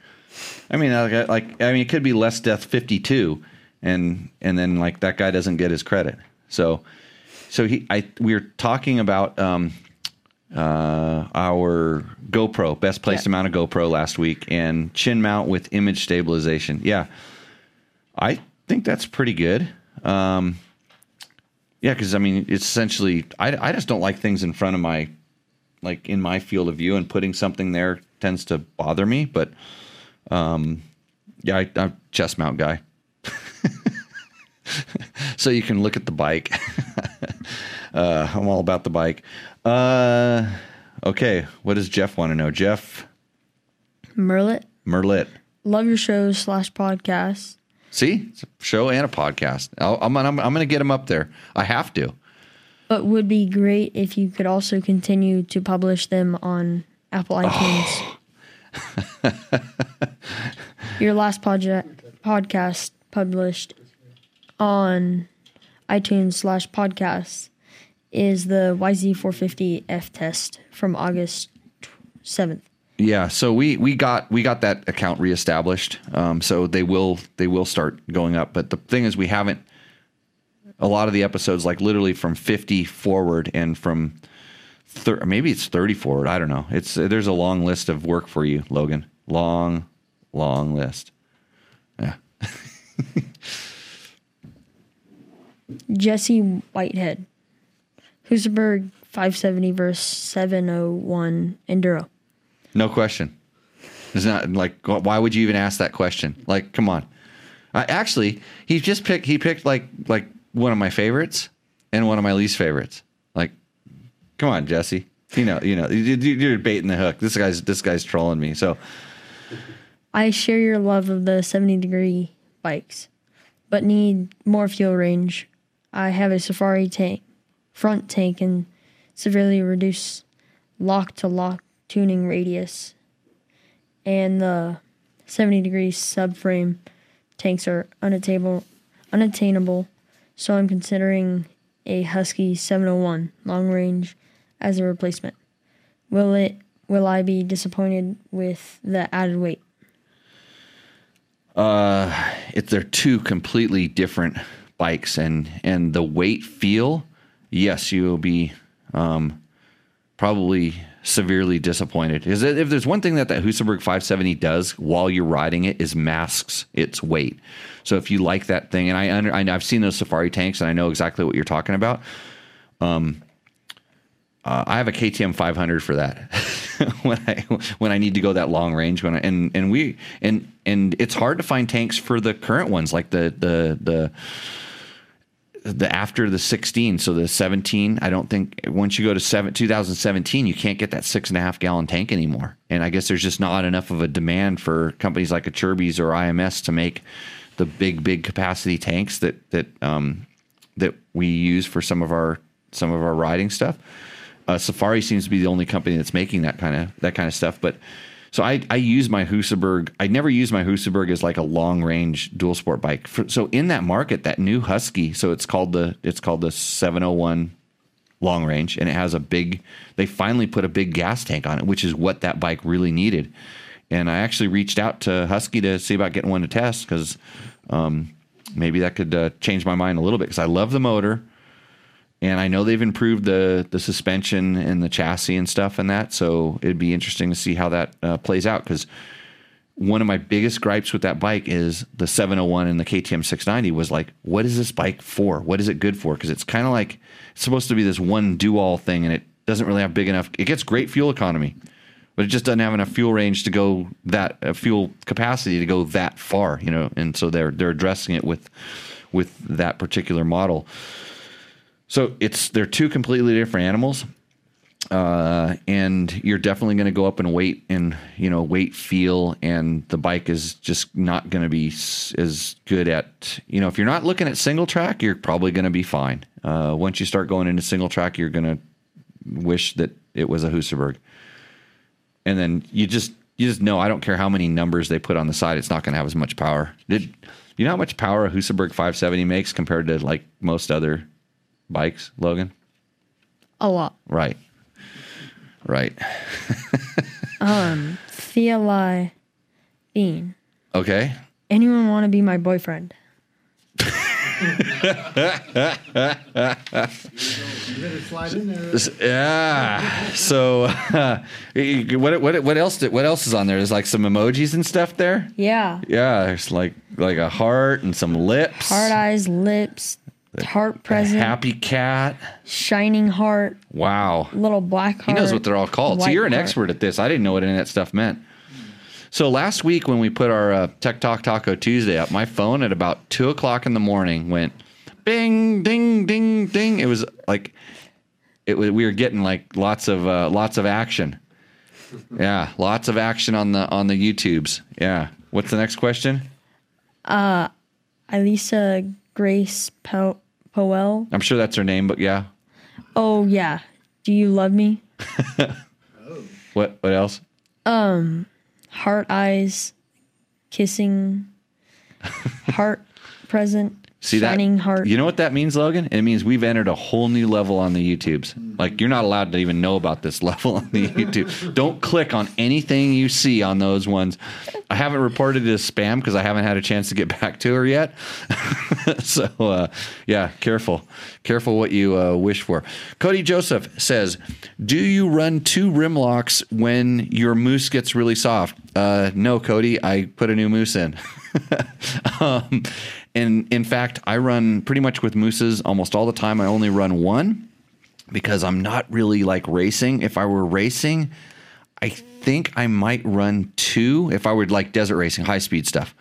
I mean, like, like I mean, it could be less death fifty two, and and then like that guy doesn't get his credit. So, so he, I, we were talking about um, uh, our GoPro best placed Yeah. amount of GoPro last week, and chin mount with image stabilization. Yeah, I think that's pretty good. Um, yeah, because I mean, it's essentially I, I just don't like things in front of my like in my field of view, and putting something there tends to bother me. But um, yeah, I, I'm a chest mount guy, so you can look at the bike. uh, I'm all about the bike. Uh, okay, what does Jeff want to know? Jeff Merlet. Merlit. Love your shows slash podcasts. See, it's a show and a podcast. I'll, I'm, I'm, I'm going to get them up there. I have to. But would be great if you could also continue to publish them on Apple oh. iTunes. Your last project podcast published on iTunes slash podcasts is the YZ450F test from August seventh. Yeah, so we we got we got that account reestablished. Um, so they will they will start going up. But the thing is, we haven't a lot of the episodes, like literally from fifty forward, and from thir- maybe it's 30 forward. I don't know. It's there's a long list of work for you, Logan. Long, long list. Yeah. Jesse Whitehead. Husaberg 570 versus 701 Enduro. No question. It's not like why would you even ask that question? Like, come on. I, actually, he just picked. He picked like like one of my favorites and one of my least favorites. Like, come on, Jesse. You know, you know, you- you're baiting the hook. This guy's this guy's trolling me. So I share your love of the 70 degree bikes, but need more fuel range. I have a Safari tank, front tank, and severely reduced lock to lock tuning radius. And the 70 degree subframe tanks are unattainable, unattainable, so I'm considering a Husky 701 long range as a replacement. Will it? Will I be disappointed with the added weight? if they're two completely different bikes and and the weight feel, yes, you will be um, probably severely disappointed. Is that if there's one thing that that Husaberg 570 does while you're riding it is masks its weight. So if you like that thing, and I under, I I've seen those Safari tanks and I know exactly what you're talking about. Um, uh, I have a KTM 500 for that when I when I need to go that long range. When I, and and we and and it's hard to find tanks for the current ones like the the the the after the 16 so the 17 i don't think once you go to seven, 2017 you can't get that six and a half gallon tank anymore and i guess there's just not enough of a demand for companies like Acerbis or ims to make the big big capacity tanks that that um that we use for some of our some of our riding stuff uh, Safari seems to be the only company that's making that kind of that kind of stuff. But so I I use my Husaberg. I never use my Husaberg as like a long range dual sport bike. For, so in that market, that new Husky. So it's called the it's called the 701 long range, and it has a big. They finally put a big gas tank on it, which is what that bike really needed. And I actually reached out to Husky to see about getting one to test because um, maybe that could uh, change my mind a little bit because I love the motor and I know they've improved the the suspension and the chassis and stuff and that. So it'd be interesting to see how that uh, plays out because one of my biggest gripes with that bike is the 701 and the KTM 690 was like, what is this bike for? What is it good for? Because it's kind of like it's supposed to be this one do all thing, and it doesn't really have big enough. It gets great fuel economy, but it just doesn't have enough fuel range to go that uh, fuel capacity to go that far, you know. And so they're they're addressing it with with that particular model. So it's they're two completely different animals, uh, and you're definitely going to go up in weight and you know weight feel, and the bike is just not going to be as good at you know if you're not looking at single track, you're probably going to be fine. Uh, once you start going into single track, you're going to wish that it was a Husaberg, and then you just you just know I don't care how many numbers they put on the side, it's not going to have as much power. Did you know how much power a Husaberg 570 makes compared to like most other bikes, Logan? A lot. Right. Right. Um, Theoli Bean. Okay. Anyone want to be my boyfriend? You better slide in there. Yeah. So, uh, what what what else did, what else is on there? There's like some emojis and stuff there. Yeah. Yeah, there's like like a heart and some lips. Heart eyes, lips, heart present, happy cat. shining heart, Wow. little black heart. He knows what they're all called. So you're an heart. expert at this. I didn't know what any of that stuff meant. So last week when we put our uh, Tech Talk Taco Tuesday up, my phone at about two o'clock in the morning went bing, ding, ding, ding. It was like it was. We were getting like lots of uh, lots of action. Yeah, lots of action on the on the YouTubes. Yeah. What's the next question? Uh, Elisa Grace po- Powell. I'm sure that's her name, but yeah. Oh, yeah. Do you love me? What what else? Um heart eyes, kissing, heart present, See Shining that? heart. You know what that means, Logan? It means we've entered a whole new level on the YouTubes. Like you're not allowed to even know about this level on the YouTube. Don't click on anything you see on those ones. I haven't reported it as spam because I haven't had a chance to get back to her yet. so uh, yeah, careful, careful what you uh, wish for. Cody Joseph says, "Do you run two rim locks when your moose gets really soft?" Uh, no, Cody. I put a new moose in. um, and in fact, I run pretty much with mooses almost all the time. I only run one because I'm not really like racing. If I were racing, I think I might run two if I would like desert racing, high speed stuff.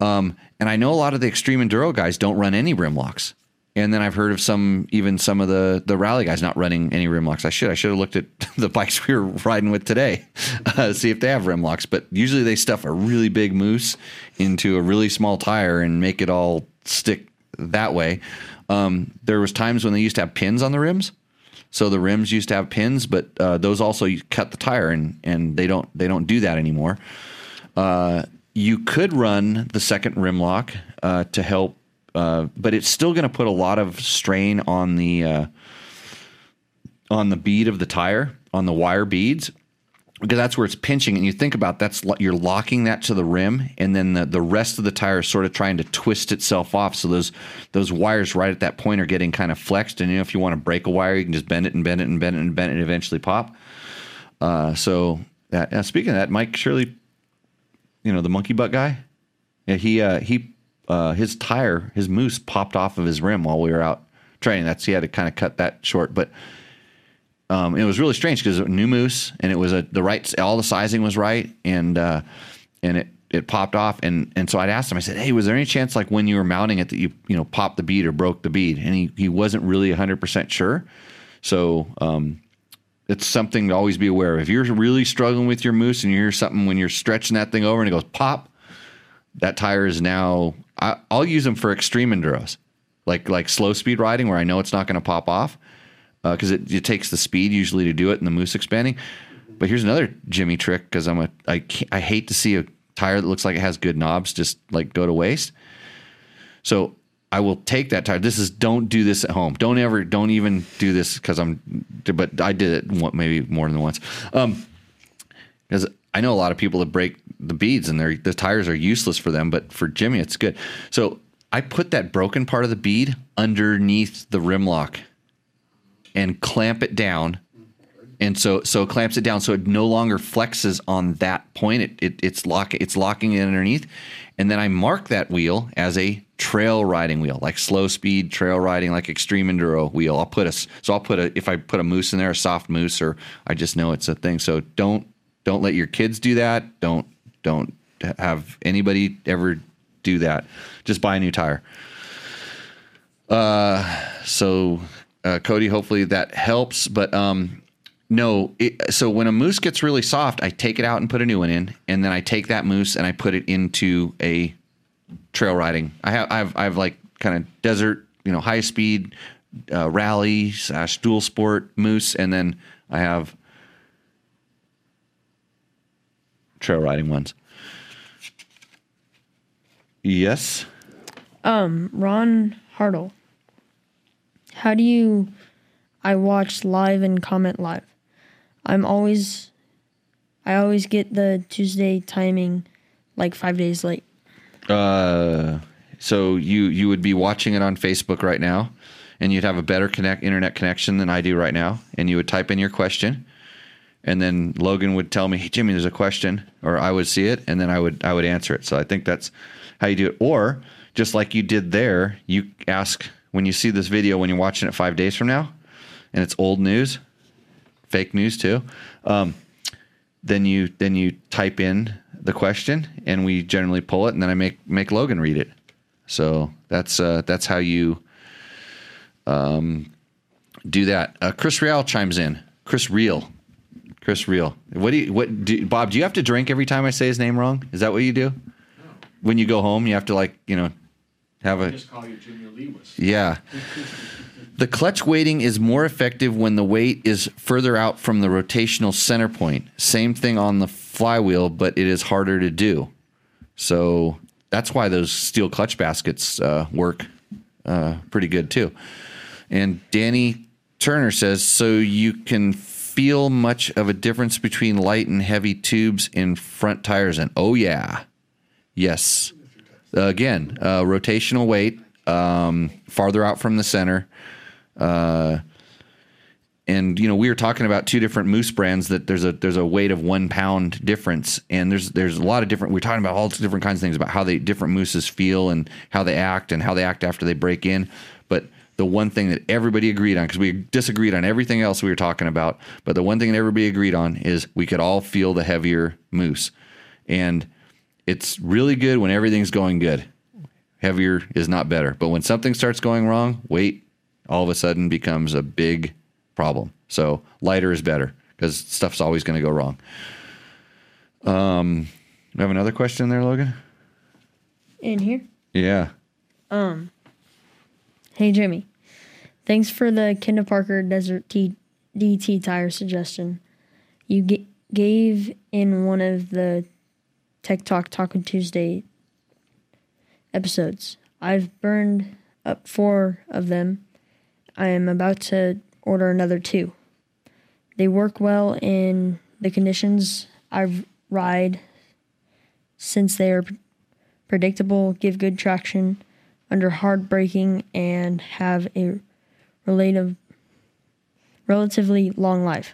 Um, and I know a lot of the extreme enduro guys don't run any rim locks. And then I've heard of some, even some of the the rally guys not running any rim locks. I should I should have looked at the bikes we were riding with today, uh, see if they have rim locks. But usually they stuff a really big moose into a really small tire and make it all stick that way. Um, there was times when they used to have pins on the rims, so the rims used to have pins, but uh, those also cut the tire, and and they don't they don't do that anymore. Uh, you could run the second rim lock uh, to help, uh, but it's still going to put a lot of strain on the uh, on the bead of the tire, on the wire beads, because that's where it's pinching. And you think about that's you're locking that to the rim, and then the, the rest of the tire is sort of trying to twist itself off. So those those wires right at that point are getting kind of flexed. And you know, if you want to break a wire, you can just bend it and bend it and bend it and bend it and eventually pop. Uh, so that, speaking of that, Mike Shirley you know the monkey butt guy yeah he uh he uh his tire his moose popped off of his rim while we were out training. That's he had to kind of cut that short but um it was really strange because a new moose and it was a the right all the sizing was right and uh and it it popped off and and so I'd asked him I said hey was there any chance like when you were mounting it that you you know popped the bead or broke the bead? And he he wasn't really 100% sure. So um it's something to always be aware of. If you're really struggling with your moose and you hear something when you're stretching that thing over and it goes pop, that tire is now. I, I'll use them for extreme enduros, like like slow speed riding where I know it's not going to pop off because it, it takes the speed usually to do it in the moose expanding. But here's another Jimmy trick because I'm a I I hate to see a tire that looks like it has good knobs just like go to waste. So I will take that tire. This is don't do this at home. Don't ever don't even do this because I'm. But I did it maybe more than once. Um, because I know a lot of people that break the beads and their the tires are useless for them, but for Jimmy it's good. So I put that broken part of the bead underneath the rim lock and clamp it down. And so so it clamps it down so it no longer flexes on that point. It, it it's lock it's locking it underneath. And then I mark that wheel as a trail riding wheel, like slow speed trail riding, like extreme enduro wheel. I'll put a so I'll put a if I put a moose in there, a soft moose, or I just know it's a thing. So don't don't let your kids do that. Don't don't have anybody ever do that. Just buy a new tire. Uh, so uh, Cody, hopefully that helps. But um, no, it, so when a moose gets really soft, I take it out and put a new one in, and then I take that moose and I put it into a trail riding. I have I've I've like kind of desert, you know, high speed uh, rally slash dual sport moose, and then I have trail riding ones. Yes. Um, Ron Hartle. How do you? I watch live and comment live. I'm always, I always get the Tuesday timing, like five days late. Uh, so you you would be watching it on Facebook right now, and you'd have a better connect internet connection than I do right now, and you would type in your question, and then Logan would tell me, "Hey Jimmy, there's a question," or I would see it, and then I would I would answer it. So I think that's how you do it. Or just like you did there, you ask when you see this video when you're watching it five days from now, and it's old news, fake news too. Um, then you then you type in the question and we generally pull it and then I make make Logan read it. So that's uh, that's how you um, do that. Uh, Chris Real chimes in. Chris Real. Chris Real. What do you what do, Bob, do you have to drink every time I say his name wrong? Is that what you do? When you go home, you have to like, you know, have a Just call you Lewis. yeah. The clutch weighting is more effective when the weight is further out from the rotational center point. Same thing on the flywheel, but it is harder to do. So that's why those steel clutch baskets uh, work uh, pretty good too. And Danny Turner says, so you can feel much of a difference between light and heavy tubes in front tires. And oh yeah, yes. again, uh, rotational weight, um, farther out from the center. Uh, and you know we were talking about two different moose brands that there's a there's a weight of one pound difference and there's there's a lot of different we're talking about all different kinds of things about how they different mooses feel and how they act and how they act after they break in the one thing that everybody agreed on because we disagreed on everything else we were talking about but the one thing that everybody agreed on is we could all feel the heavier moose and it's really good when everything's going good heavier is not better but when something starts going wrong weight all of a sudden becomes a big problem. So lighter is better because stuff's always going to go wrong. Um, we have another question there, Logan. In here. Yeah. Hey Jimmy, thanks for the Kenda Parker Desert T- DT tire suggestion. You g- gave in one of the Tech Talk Taco Tuesday episodes. I've burned up four of them. I am about to order another two. They work well in the conditions I've ride since they are predictable, give good traction under hard braking, and have a relative, relatively long life.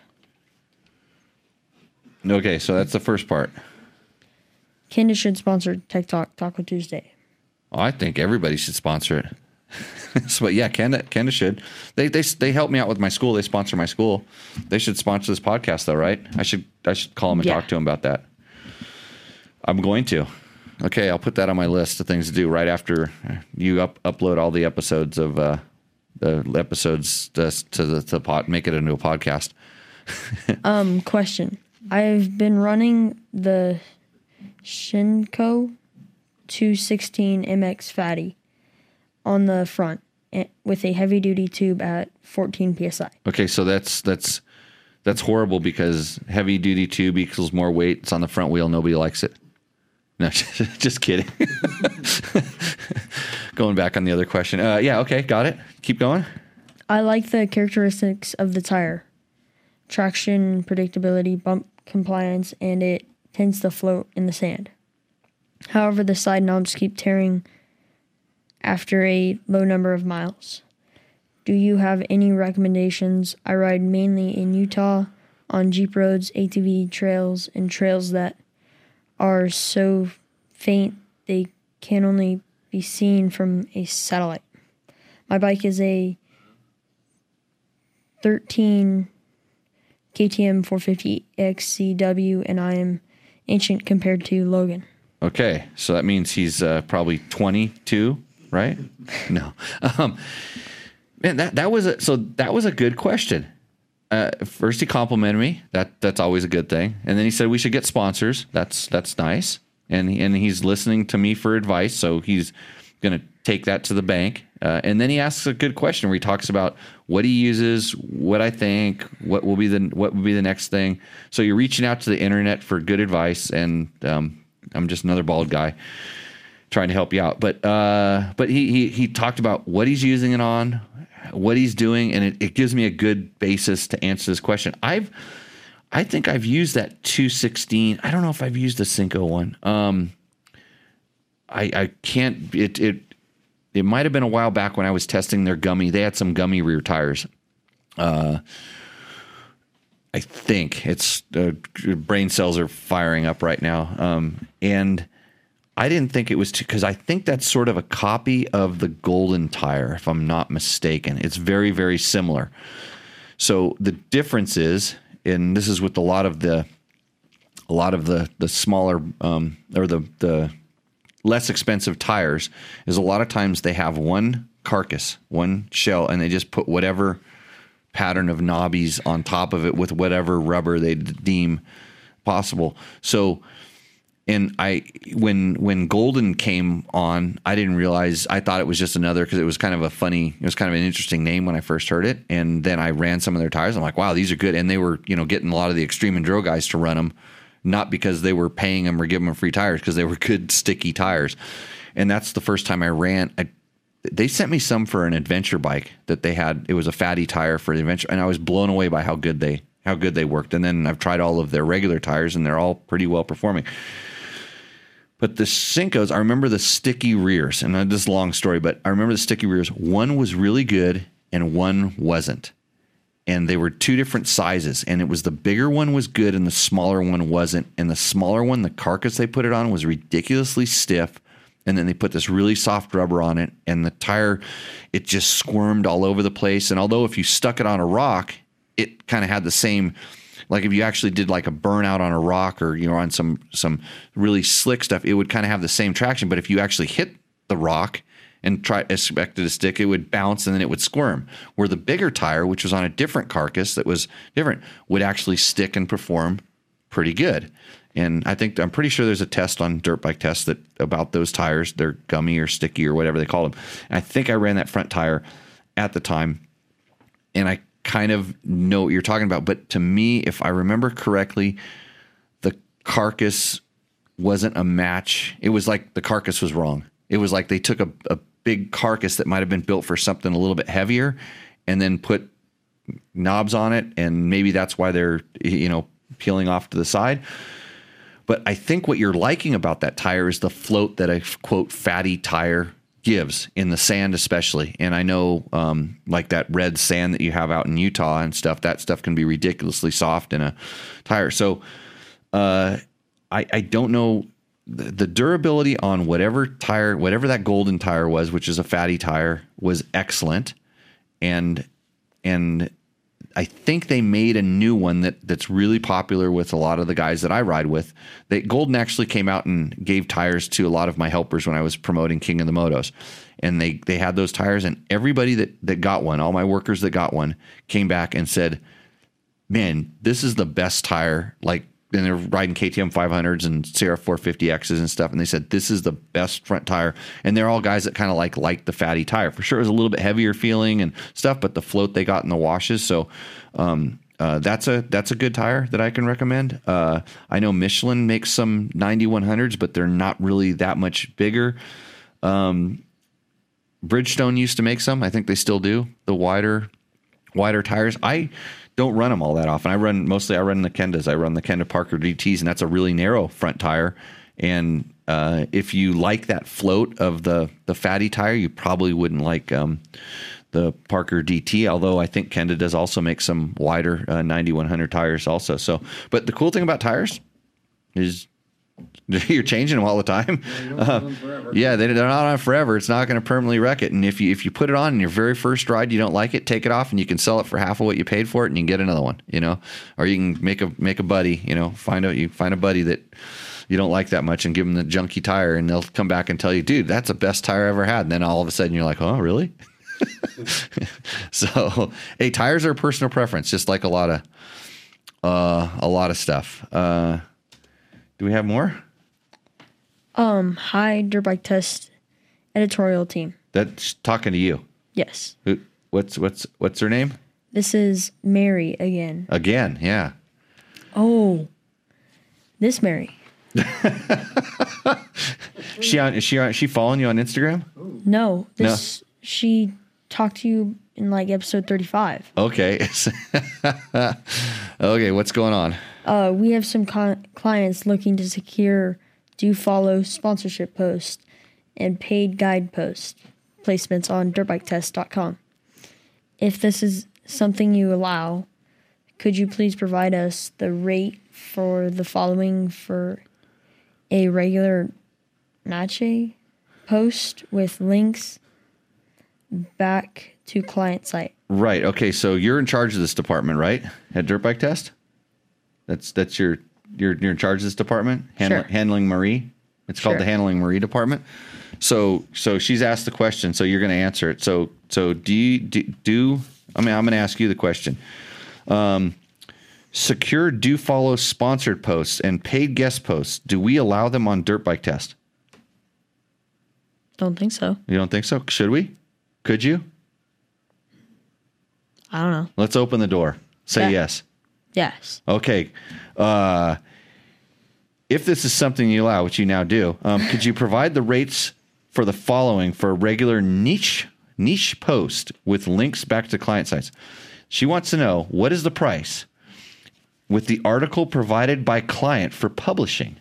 Okay, so that's the first part. Candace should sponsor Tech Talk Taco Tuesday. Oh, I think everybody should sponsor it. so, but yeah, Kenda, Kenda should. They, they they help me out with my school. They sponsor my school. They should sponsor this podcast, though, right? I should I should call them and Yeah. talk to them about that. I'm going to. Okay, I'll put that on my list of things to do right after you up, upload all the episodes of uh, the episodes to, to the to pot, make it into a podcast. Um, question: I've been running the Shinko 216 MX Fatty on the front eh, with a heavy duty tube at 14 psi. Okay, so that's that's that's horrible because heavy duty tube equals more weight. It's on the front wheel. Nobody likes it. No, just kidding. going back on the other question. Uh, yeah, okay, got it. Keep going. I like the characteristics of the tire traction, predictability, bump compliance, and it tends to float in the sand. However, the side knobs keep tearing after a low number of miles. Do you have any recommendations? I ride mainly in Utah on Jeep roads, ATV trails, and trails that are so faint they can only be seen from a satellite. My bike is a 13 KTM 450 XCW, and I am ancient compared to Logan. Okay, so that means he's uh, probably 22, right? no. Um, man, that that was a, so that was a good question. Uh, first, he complimented me. That that's always a good thing. And then he said we should get sponsors. That's that's nice. And and he's listening to me for advice, so he's going to take that to the bank. Uh, and then he asks a good question where he talks about what he uses, what I think, what will be the what will be the next thing. So you're reaching out to the internet for good advice, and um, I'm just another bald guy trying to help you out. But uh, but he, he he talked about what he's using it on, what he's doing, and it, it gives me a good basis to answer this question. I've I think I've used that 216. I don't know if I've used the Shinko one. Um, I I can't. It it it might have been a while back when I was testing their gummy. They had some gummy rear tires. Uh, I think it's uh, brain cells are firing up right now. Um, and I didn't think it was too because I think that's sort of a copy of the Goldentyre, if I'm not mistaken. It's very, very similar. So the difference is, and this is with a lot of the, a lot of the the smaller um, or the the less expensive tires, is a lot of times they have one carcass, one shell, and they just put whatever pattern of knobbies on top of it with whatever rubber they deem possible. So and I when when Golden came on, I didn't realize I thought it was just another because it was kind of a funny, it was kind of an interesting name when I first heard it. And then I ran some of their tires. I'm like, wow, these are good. And they were, you know, getting a lot of the extreme and enduro guys to run them, not because they were paying them or giving them free tires, because they were good sticky tires. And that's the first time I ran. I they sent me some for an adventure bike that they had. It was a fatty tire for the adventure, and I was blown away by how good they how good they worked. And then I've tried all of their regular tires, and they're all pretty well performing. But the Shinkos, I remember the sticky rears, and this long story, but I remember the sticky rears. One was really good, and one wasn't. And they were two different sizes, and it was the bigger one was good, and the smaller one wasn't. And the smaller one, the carcass they put it on was ridiculously stiff, and then they put this really soft rubber on it, and the tire, it just squirmed all over the place. And although if you stuck it on a rock, it kind of had the same like if you actually did like a burnout on a rock or you know on some some really slick stuff, it would kind of have the same traction. But if you actually hit the rock and try expected to stick, it would bounce and then it would squirm. Where the bigger tire, which was on a different carcass that was different, would actually stick and perform pretty good. And I think I'm pretty sure there's a test on dirt bike tests that about those tires. They're gummy or sticky or whatever they call them. And I think I ran that front tire at the time, and I kind of know what you're talking about. But to me, if I remember correctly, the carcass wasn't a match. It was like the carcass was wrong. It was like they took a, a big carcass that might have been built for something a little bit heavier and then put knobs on it. And maybe that's why they're, you know, peeling off to the side. But I think what you're liking about that tire is the float that a quote fatty tire gives in the sand, especially. And I know, um, like that red sand that you have out in Utah and stuff, that stuff can be ridiculously soft in a tire. So, uh, I, I don't know the, the durability on whatever tire, whatever that Goldentyre was, which is a fatty tire, was excellent. And, and I think they made a new one that that's really popular with a lot of the guys that I ride with. They Golden actually came out and gave tires to a lot of my helpers when I was promoting King of the Motos. And they they had those tires and everybody that that got one, all my workers that got one came back and said, "Man, this is the best tire like and they're riding KTM 500s and Sierra 450Xs and stuff. And they said, this is the best front tire. And they're all guys that kind of like like the fatty tire. For sure, it was a little bit heavier feeling and stuff, but the float they got in the washes. So, um, uh, that's a that's a good tire that I can recommend. Uh, I know Michelin makes some 9100s, but they're not really that much bigger. Um, Bridgestone used to make some. I think they still do the wider wider tires. I don't run them all that often. I run mostly I run the Kendas. I run the Kenda Parker DTs, and that's a really narrow front tire. And uh, if you like that float of the the fatty tire, you probably wouldn't like um, the Parker DT. Although I think Kenda does also make some wider uh, 9100 tires also. So, but the cool thing about tires is you're changing them all the time. Yeah, you don't have them forever. Yeah, they, they're not on forever. It's not going to permanently wreck it. And if you if you put it on in your very first ride, you don't like it, take it off, and you can sell it for half of what you paid for it, and you can get another one. You know, or you can make a make a buddy. You know, find a you find a buddy that you don't like that much, and give them the junky tire, and they'll come back and tell you, dude, that's the best tire I ever had. And then all of a sudden, you're like, oh, really? so, hey, tires are a personal preference, just like a lot of uh, a lot of stuff. Uh, do we have more? Um, hi, Dirt Bike Test editorial team. That's talking to you. Yes, Who, what's what's what's her name? this is Mary again. Again, yeah. Oh, this Mary. She on is she on she following you on Instagram? No, this she talked to you in like episode thirty-five. Okay. okay, what's going on? Uh, we have some clients looking to secure do follow sponsorship posts and paid guide post placements on dirtbiketest.com. If this is something you allow, could you please provide us the rate for the following for a regular Nache post with links back to client site? Right. Okay, so you're in charge of this department, right? At Dirt Bike Test? That's that's your you're you're in charge of this department? Handling Sure. handling Marie. It's called Sure. the handling Marie department. So so she's asked the question, so you're going to answer it. So so do you do, do I mean I'm going to ask you the question. Um secure do follow sponsored posts and paid guest posts. Do we allow them on Dirt Bike Test? Don't think so. You don't think so? Should we? Could you? I don't know. Let's open the door. Say Yeah. yes. Yes. Okay. Uh, if this is something you allow, which you now do, um, could you provide the rates for the following for a regular niche niche post with links back to client sites. She wants to know what is the price with the article provided by client for publishing.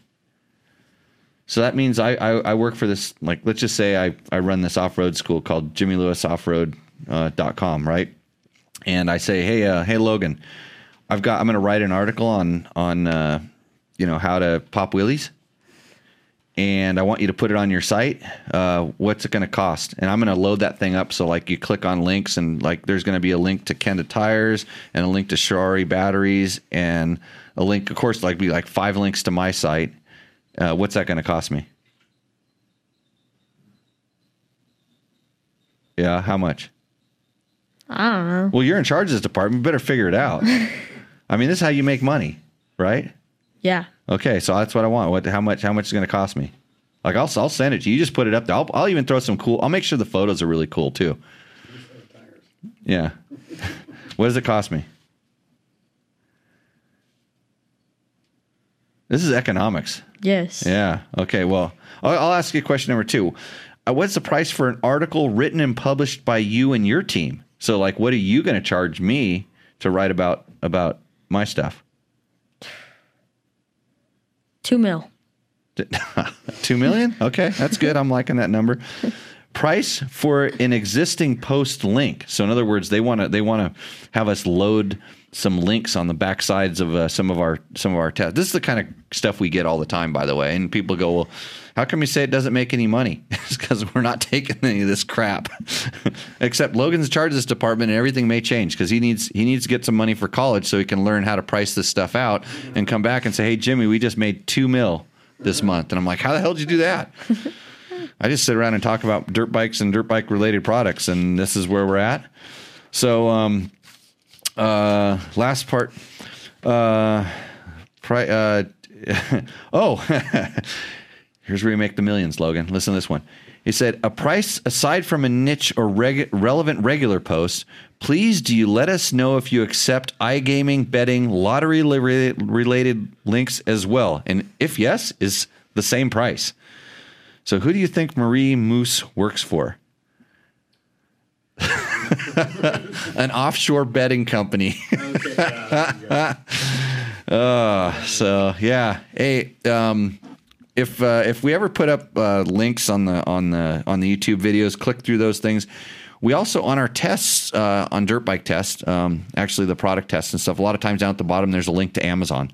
So that means I, I, I work for this, like, let's just say I, I run this off road school called Jimmy Lewis Offroad uh, dot com, right? And I say, hey, uh, hey, Logan, I've got, I'm going to write an article on, on, uh, you know, how to pop wheelies. And I want you to put it on your site. Uh, what's it going to cost? And I'm going to load that thing up. So, like, you click on links, and like, there's going to be a link to Kenda tires, and a link to Shorai batteries, and a link, of course, like be like five links to my site uh, what's that going to cost me? Yeah, how much? I don't know. Well, you're in charge of this department. You better figure it out. I mean, this is how you make money, right? Yeah. Okay, so that's what I want. What? How much? How much is going to cost me? Like, I'll I'll send it to you. You just put it up there. I'll, I'll even throw some cool. I'll make sure the photos are really cool too. Yeah. what does it cost me? This is economics. Yes. Yeah. Okay. Well, I'll, I'll ask you question number two. Uh, what's the price for an article written and published by you and your team? So, like, what are you going to charge me to write about about my stuff? Two mil. Two million? Okay, that's good. I'm liking that number. Price for an existing post link. So, in other words, they want to they want to have us load some links on the back sides of uh, some of our some of our tests. This is the kind of stuff we get all the time, by the way. And people go, "Well, how come you say it doesn't make any money?" it's because we're not taking any of this crap. Except Logan's charge this department, and everything may change because he needs he needs to get some money for college so he can learn how to price this stuff out and come back and say, "Hey, Jimmy, we just made two mil this month," and I'm like, "How the hell did you do that?" I just sit around and talk about dirt bikes and dirt bike related products, and this is where we're at. So, um, uh, last part. Uh, pri- uh, oh, here's where you make the millions, Logan. Listen to this one. He said, "A price aside from a niche or reg- relevant regular post. Please, do you let us know if you accept iGaming, betting, lottery li- related links as well? And if yes, is the same price." So, who do you think Marie Moose works for? An offshore betting company. Okay, yeah, yeah. Uh, so yeah, hey, um, if uh, if we ever put up uh, links on the on the on the YouTube videos, click through those things. We also on our tests uh, on dirt bike test, um, actually the product tests and stuff. A lot of times down at the bottom, there's a link to Amazon,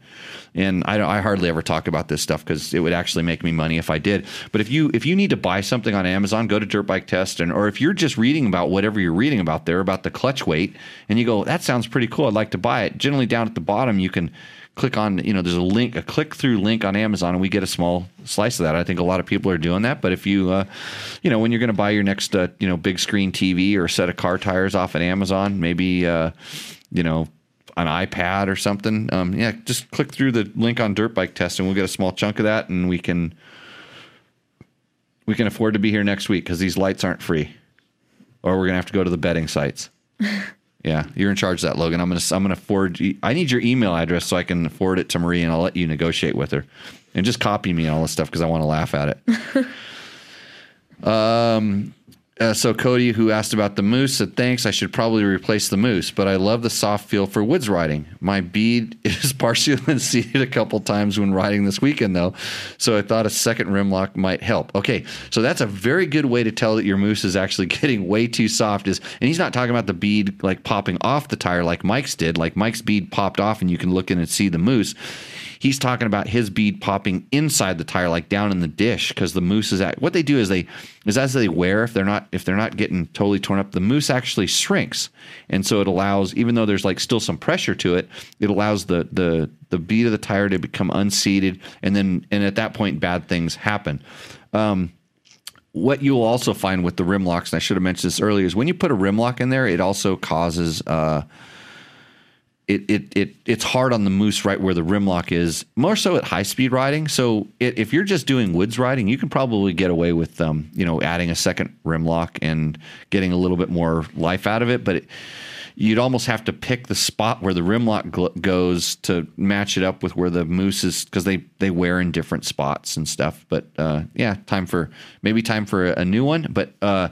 and I, I hardly ever talk about this stuff because it would actually make me money if I did. But if you if you need to buy something on Amazon, go to Dirt Bike Test, and or if you're just reading about whatever you're reading about there about the clutch weight, and you go, that sounds pretty cool. I'd like to buy it. Generally, down at the bottom, you can click on you know there's a link a click through link on amazon and we get a small slice of that. I think a lot of people are doing that but if you uh, you know when you're going to buy your next uh, you know big screen tv or a set of car tires off at amazon maybe uh, you know an ipad or something um, yeah just click through the link on dirt bike test and we'll get a small chunk of that and we can we can afford to be here next week because these lights aren't free or we're gonna have to go to the betting sites yeah, you're in charge of that, Logan. I'm gonna I'm gonna forward. I need your email address so I can forward it to Marie, and I'll let you negotiate with her, and just copy me and all this stuff because I want to laugh at it. um. Uh, so Cody, who asked about the mousse, said, "Thanks. I should probably replace the mousse, but I love the soft feel for woods riding. My bead is partially been seated a couple times when riding this weekend, though, so I thought a second rim lock might help. Okay, so that's a very good way to tell that your mousse is actually getting way too soft. Is and he's not talking about the bead like popping off the tire like Mike's did. Like Mike's bead popped off, and you can look in and see the mousse." He's talking about his bead popping inside the tire, like down in the dish, because the mousse is at what they do is they is as they wear, if they're not if they're not getting totally torn up, the mousse actually shrinks, and so it allows, even though there's like still some pressure to it, it allows the the the bead of the tire to become unseated, and then and at that point, bad things happen. Um, what you will also find with the rim locks, and I should have mentioned this earlier, is when you put a rim lock in there, it also causes uh, it, it, it it's hard on the mousse right where the rim lock is, more so at high speed riding. So it, if you're just doing woods riding, you can probably get away with um, you know adding a second rim lock and getting a little bit more life out of it. But it, you'd almost have to pick the spot where the rim lock gl- goes to match it up with where the mousse is because they they wear in different spots and stuff. But uh, yeah, time for maybe time for a, a new one. But uh,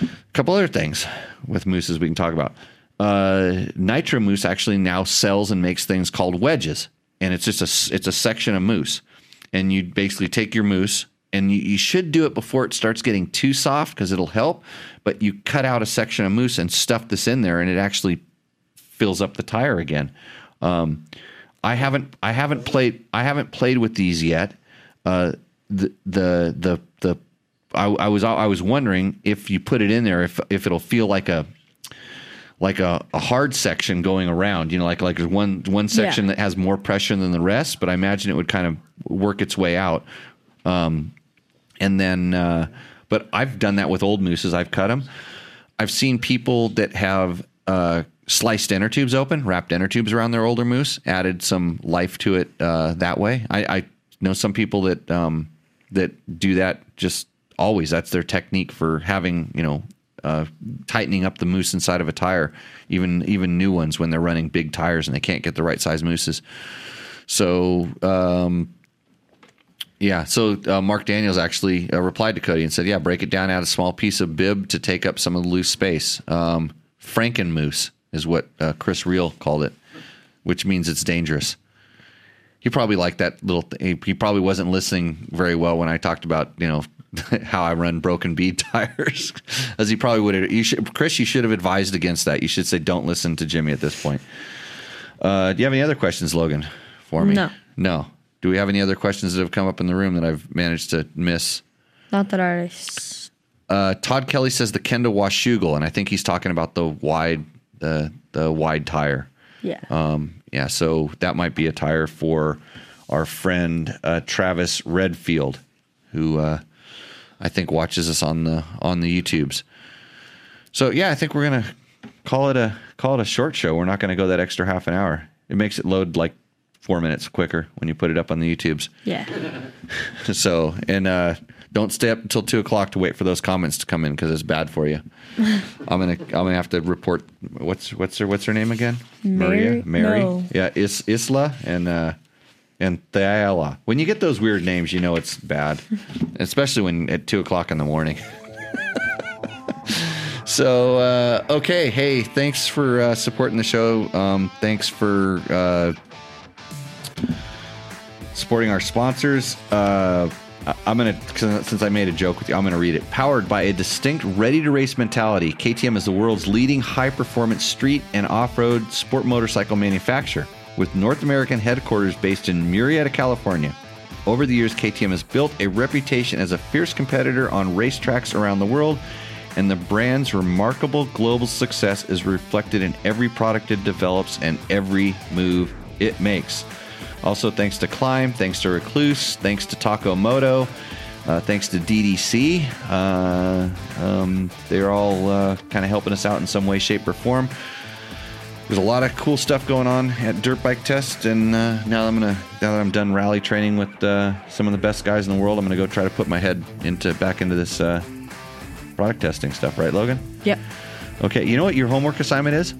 a couple other things with mousses we can talk about. Uh, Nitro Mousse actually now sells and makes things called wedges, and it's just a it's a section of mousse, and you basically take your mousse and you, you should do it before it starts getting too soft because it'll help. But you cut out a section of mousse and stuff this in there, and it actually fills up the tire again. Um, I haven't I haven't played I haven't played with these yet. Uh, the the the the I, I was I was wondering if you put it in there if if it'll feel like a like a, a hard section going around. You know, like like there's one one section Yeah. that has more pressure than the rest. But I imagine it would kind of work its way out. Um, and then, uh, but I've done that with old mousses. I've cut them. I've seen people that have uh, sliced inner tubes open, wrapped inner tubes around their older mousse, added some life to it uh, that way. I, I know some people that um, that do that just always. That's their technique for having you know uh, tightening up the mousse inside of a tire, even even new ones when they're running big tires and they can't get the right size mousses. So um, yeah, so uh, Mark Daniels actually uh, replied to Cody and said, "Yeah, break it down, add a small piece of bib to take up some of the loose space. Um, Frankenmousse is what uh, Chris Reel called it, which means it's dangerous." He probably liked that little. Th- he probably wasn't listening very well when I talked about you know how I run broken bead tires, as he probably would have. You should, Chris, you should have advised against that. You should say, "Don't listen to Jimmy at this point." Uh, do you have any other questions, Logan, for me? No. No. Do we have any other questions that have come up in the room that I've managed to miss? Not that I. s- Uh, Todd Kelly says the Kenda Washougal, and I think he's talking about the wide, the the wide tire. Yeah. Um, yeah, so that might be a tire for our friend uh, Travis Redfield, who uh, I think watches us on the on the YouTubes. So yeah, I think we're gonna call it a call it a short show. We're not gonna go that extra half an hour. It makes it load like four minutes quicker when you put it up on the YouTubes. yeah. So and uh, don't stay up until two o'clock to wait for those comments to come in because it's bad for you. I'm gonna I'm gonna have to report what's what's her what's her name again? Mary? Maria Mary. No. Yeah, Is, Isla and uh, and Thaela. When you get those weird names, you know it's bad, especially when at two o'clock in the morning. So uh, okay, hey, thanks for uh, supporting the show. Um, thanks for uh, supporting our sponsors. Uh, I'm gonna since I made a joke with you, I'm gonna read it. Powered by a distinct ready-to-race mentality, KTM is the world's leading high-performance street and off-road sport motorcycle manufacturer, with North American headquarters based in Murrieta, California. Over the years, KTM has built a reputation as a fierce competitor on racetracks around the world, and the brand's remarkable global success is reflected in every product it develops and every move it makes. Also, thanks to Klim, thanks to Rekluse, thanks to Taco Moto, uh, thanks to DDC. Uh, um, they're all uh, kind of helping us out in some way, shape, or form. There's a lot of cool stuff going on at Dirt Bike Test, and uh, now I'm gonna now that I'm done rally training with uh, some of the best guys in the world, I'm gonna go try to put my head into back into this uh, product testing stuff. Right, Logan? Yep. Okay, you know what your homework assignment is?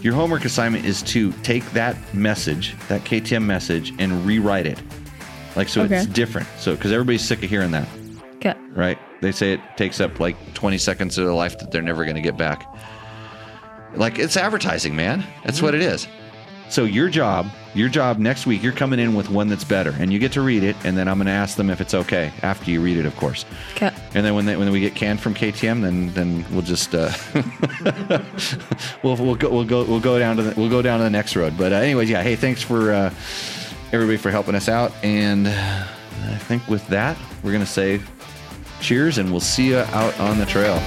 Your homework assignment is to take that message, that KTM message, and rewrite it. Like, so it's different. So, because everybody's sick of hearing that, Okay. right? They say it takes up like 20 seconds of their life that they're never to get back. Like, it's advertising, man. That's what it is. So, your job, your job next week, you're coming in with one that's better, and you get to read it, and then I'm going to ask them if it's okay after you read it, of course. Okay. And then when they, when we get canned from KTM, then then we'll just uh, we'll we'll go we'll go we'll go down to the, we'll go down to the next road. But uh, anyways, yeah. Hey, thanks for uh, everybody for helping us out, and I think with that we're gonna say cheers, and we'll see you out on the trail.